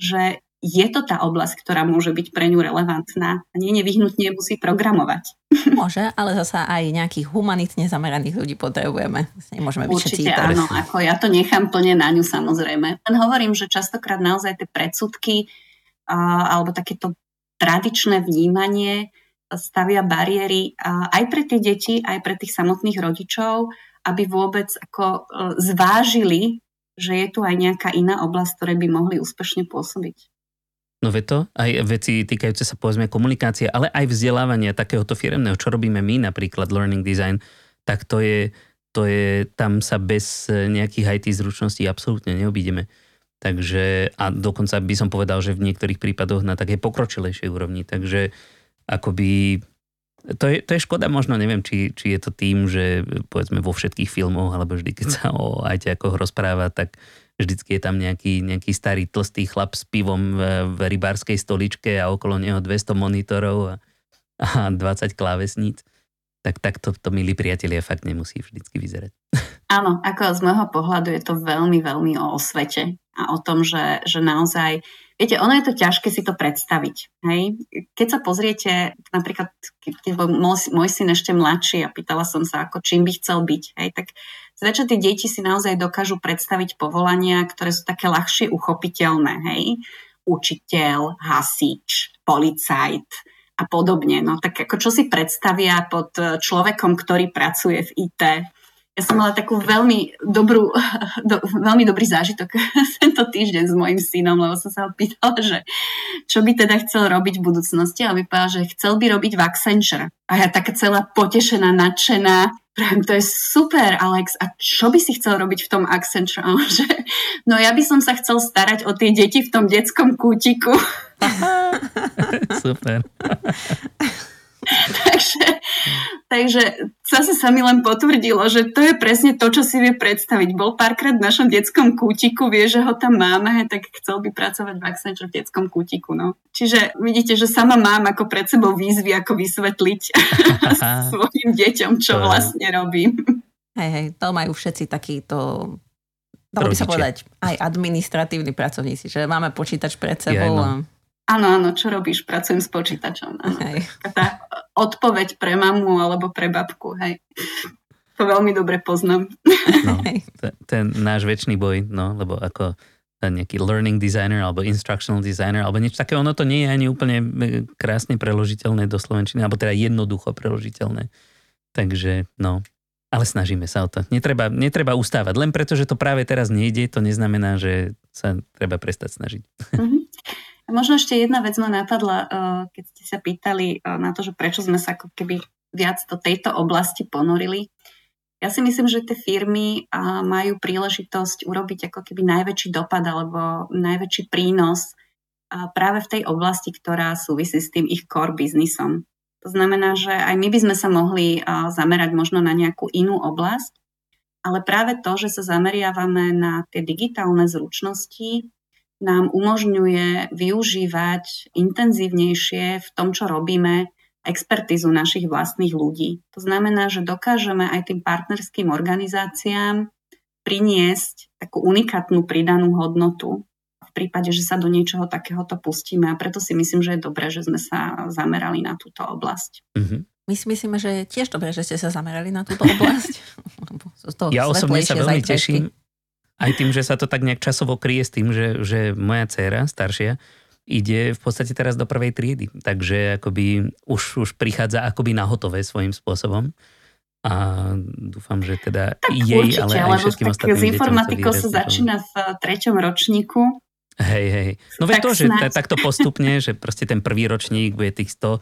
že je to tá oblasť, ktorá môže byť pre ňu relevantná a nie nevyhnutne musí programovať. Môže, ale zasa aj nejakých humanitne zameraných ľudí potrebujeme. Nemôžeme byť Určite áno, ako ja to nechám plne na ňu samozrejme. Len hovorím, že častokrát naozaj tie predsudky a, alebo takéto tradičné vnímanie stavia bariéry aj pre tie deti, aj pre tých samotných rodičov, aby vôbec ako e, zvážili, že je tu aj nejaká iná oblasť, ktoré by mohli úspešne pôsobiť. No ve to, aj veci týkajúce sa povedzme komunikácie, ale aj vzdelávania takéhoto firemného, čo robíme my napríklad Learning Design, tak to je, to je tam sa bez nejakých IT zručností absolútne neobídeme. Takže, a dokonca by som povedal, že v niektorých prípadoch na také pokročilejšej úrovni. Takže akoby to je, to je škoda možno, neviem, či, či je to tým, že povedzme vo všetkých filmoch, alebo vždy, keď sa o ako rozpráva, tak vždycky je tam nejaký, nejaký starý tlstý chlap s pivom v, v rybárskej stoličke a okolo neho 200 monitorov a, a 20 klávesníc. Tak takto to, milí priatelia, fakt nemusí vždycky vyzerať. Áno, ako z môjho pohľadu je to veľmi, veľmi o osvete a o tom, že, že naozaj Viete, ono je to ťažké si to predstaviť. Hej? Keď sa pozriete, napríklad, keď bol môj, môj syn ešte mladší a pýtala som sa, ako čím by chcel byť, hej? tak zväčša tie deti si naozaj dokážu predstaviť povolania, ktoré sú také ľahšie uchopiteľné. Hej? Učiteľ, hasič, policajt a podobne. No tak ako čo si predstavia pod človekom, ktorý pracuje v IT? Ja som mala takú veľmi dobrú, do, veľmi dobrý zážitok tento týždeň s mojim synom, lebo som sa ho pýtala, že čo by teda chcel robiť v budúcnosti a vypadá, že chcel by robiť v Accenture. A ja taká celá potešená, nadšená, Pravím, to je super, Alex. A čo by si chcel robiť v tom Accenture? Že, no ja by som sa chcel starať o tie deti v tom detskom kútiku. super. takže, takže zase sa mi len potvrdilo, že to je presne to, čo si vie predstaviť. Bol párkrát v našom detskom kútiku, vie, že ho tam máme, tak chcel by pracovať v Accenture v detskom kútiku. No. Čiže vidíte, že sama mám ako pred sebou výzvy, ako vysvetliť svojim deťom, čo vlastne robím. Hej, hej, to majú všetci takýto dalo by sa povedať, aj administratívni pracovníci, že máme počítač pred sebou. Ja, no. Áno, áno, čo robíš? Pracujem s počítačom. Áno. Hej. Tá odpoveď pre mamu alebo pre babku, hej. To veľmi dobre poznám. No, ten, ten náš väčší boj, no, lebo ako nejaký learning designer alebo instructional designer alebo niečo také, ono to nie je ani úplne e, krásne preložiteľné do slovenčiny, alebo teda jednoducho preložiteľné. Takže, no, ale snažíme sa o to. Netreba, netreba ustávať. Len preto, že to práve teraz nejde, to neznamená, že sa treba prestať snažiť. Mm-hmm. Možno ešte jedna vec ma napadla, eh, keď ste sa pýtali eh, na to, že prečo sme sa ako keby viac do tejto oblasti ponorili. Ja si myslím, že tie firmy eh, majú príležitosť urobiť ako keby najväčší dopad alebo najväčší prínos práve v tej oblasti, ktorá súvisí s tým ich core biznisom. To znamená, že aj my by sme sa mohli zamerať možno na nejakú inú oblasť, ale práve to, že sa zameriavame na tie digitálne zručnosti, nám umožňuje využívať intenzívnejšie v tom, čo robíme, expertizu našich vlastných ľudí. To znamená, že dokážeme aj tým partnerským organizáciám priniesť takú unikátnu pridanú hodnotu v prípade, že sa do niečoho takéhoto pustíme. A preto si myslím, že je dobré, že sme sa zamerali na túto oblasť. Mm-hmm. My si myslíme, že je tiež dobré, že ste sa zamerali na túto oblasť. ja osobne sa veľmi teším, aj tým, že sa to tak nejak časovo kryje s tým, že, že moja dcéra, staršia, ide v podstate teraz do prvej triedy. Takže akoby už, už prichádza akoby na hotové svojím spôsobom. A dúfam, že teda tak jej, určite, ale aj všetkým ostatným S informatikou sa začína v treťom ročníku. Hej, hej. No veď to, že takto postupne, že proste ten prvý ročník bude tých 100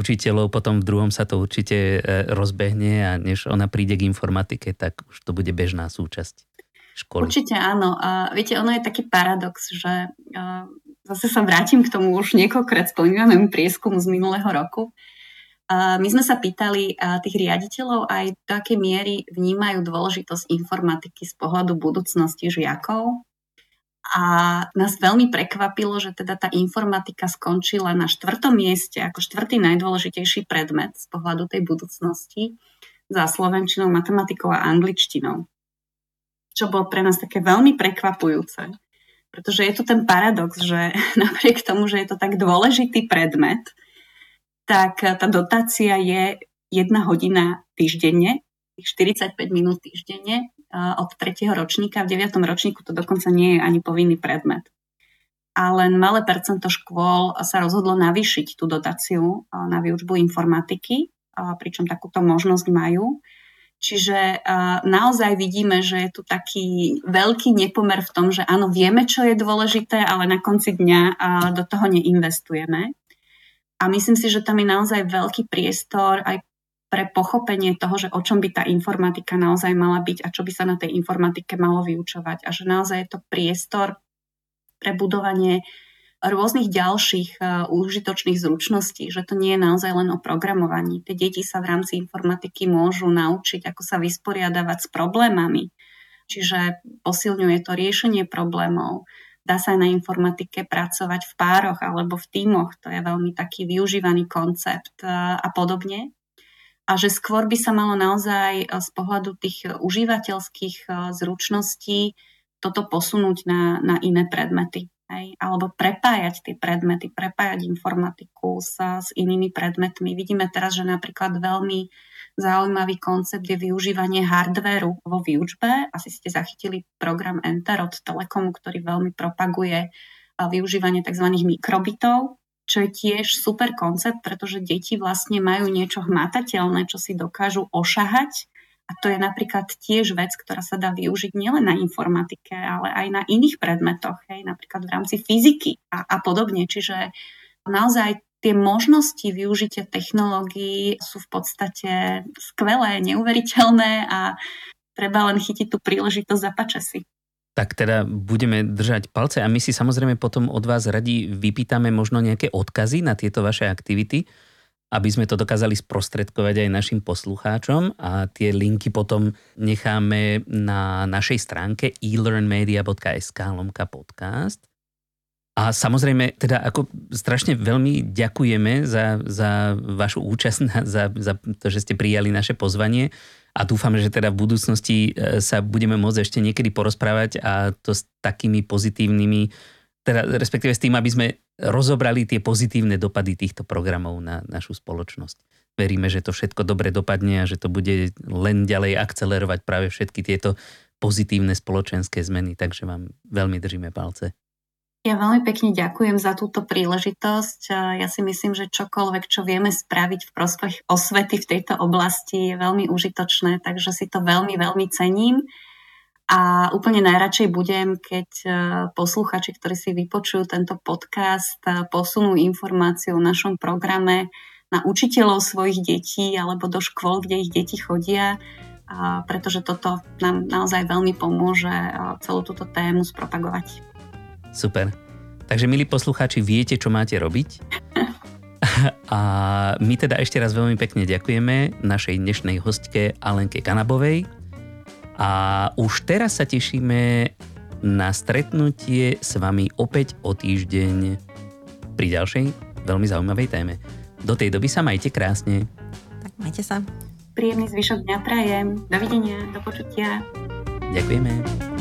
učiteľov, potom v druhom sa to určite e, rozbehne a než ona príde k informatike, tak už to bude bežná súčasť školy. Určite áno. A viete, ono je taký paradox, že zase sa vrátim k tomu už niekoľkrát spomínanému prieskumu z minulého roku. My sme sa pýtali tých riaditeľov aj do akej miery vnímajú dôležitosť informatiky z pohľadu budúcnosti žiakov. A nás veľmi prekvapilo, že teda tá informatika skončila na štvrtom mieste ako štvrtý najdôležitejší predmet z pohľadu tej budúcnosti za slovenčinou, matematikou a angličtinou. Čo bolo pre nás také veľmi prekvapujúce, pretože je tu ten paradox, že napriek tomu, že je to tak dôležitý predmet, tak tá dotácia je jedna hodina týždenne, 45 minút týždenne od tretieho ročníka. V 9. ročníku to dokonca nie je ani povinný predmet. A len malé percento škôl sa rozhodlo navýšiť tú dotáciu na výučbu informatiky, pričom takúto možnosť majú. Čiže naozaj vidíme, že je tu taký veľký nepomer v tom, že áno, vieme, čo je dôležité, ale na konci dňa do toho neinvestujeme. A myslím si, že tam je naozaj veľký priestor aj pre pochopenie toho, že o čom by tá informatika naozaj mala byť a čo by sa na tej informatike malo vyučovať. A že naozaj je to priestor pre budovanie rôznych ďalších uh, užitočných zručností, že to nie je naozaj len o programovaní. Tie deti sa v rámci informatiky môžu naučiť, ako sa vysporiadavať s problémami. Čiže posilňuje to riešenie problémov, Dá sa aj na informatike pracovať v pároch alebo v tímoch, to je veľmi taký využívaný koncept e, a podobne. A že skôr by sa malo naozaj e, z pohľadu tých užívateľských e, zručností toto posunúť na, na iné predmety. Hej, alebo prepájať tie predmety, prepájať informatiku sa s inými predmetmi. Vidíme teraz, že napríklad veľmi Zaujímavý koncept je využívanie hardvéru vo výučbe. Asi ste zachytili program Enter od Telekomu, ktorý veľmi propaguje využívanie tzv. mikrobitov, čo je tiež super koncept, pretože deti vlastne majú niečo hmatateľné, čo si dokážu ošahať. A to je napríklad tiež vec, ktorá sa dá využiť nielen na informatike, ale aj na iných predmetoch, hej, napríklad v rámci fyziky a, a podobne. Čiže naozaj tie možnosti využitia technológií sú v podstate skvelé, neuveriteľné a treba len chytiť tú príležitosť za pačasy. Tak teda budeme držať palce a my si samozrejme potom od vás radi vypýtame možno nejaké odkazy na tieto vaše aktivity, aby sme to dokázali sprostredkovať aj našim poslucháčom a tie linky potom necháme na našej stránke elearnmedia.sk lomka podcast. A samozrejme, teda ako strašne veľmi ďakujeme za, za vašu účasť, za, za to, že ste prijali naše pozvanie a dúfam, že teda v budúcnosti e, sa budeme môcť ešte niekedy porozprávať a to s takými pozitívnymi, teda respektíve s tým, aby sme rozobrali tie pozitívne dopady týchto programov na našu spoločnosť. Veríme, že to všetko dobre dopadne a že to bude len ďalej akcelerovať práve všetky tieto pozitívne spoločenské zmeny, takže vám veľmi držíme palce. Ja veľmi pekne ďakujem za túto príležitosť. Ja si myslím, že čokoľvek, čo vieme spraviť v prospech osvety v tejto oblasti je veľmi užitočné, takže si to veľmi, veľmi cením. A úplne najradšej budem, keď e, posluchači, ktorí si vypočujú tento podcast, e, posunú informáciu o našom programe na učiteľov svojich detí alebo do škôl, kde ich deti chodia, pretože toto nám naozaj veľmi pomôže e, celú túto tému spropagovať. Super. Takže, milí poslucháči, viete, čo máte robiť. A my teda ešte raz veľmi pekne ďakujeme našej dnešnej hostke Alenke Kanabovej. A už teraz sa tešíme na stretnutie s vami opäť o týždeň pri ďalšej veľmi zaujímavej téme. Do tej doby sa majte krásne. Tak majte sa. Príjemný zvyšok dňa prajem. Dovidenia, do počutia. Ďakujeme.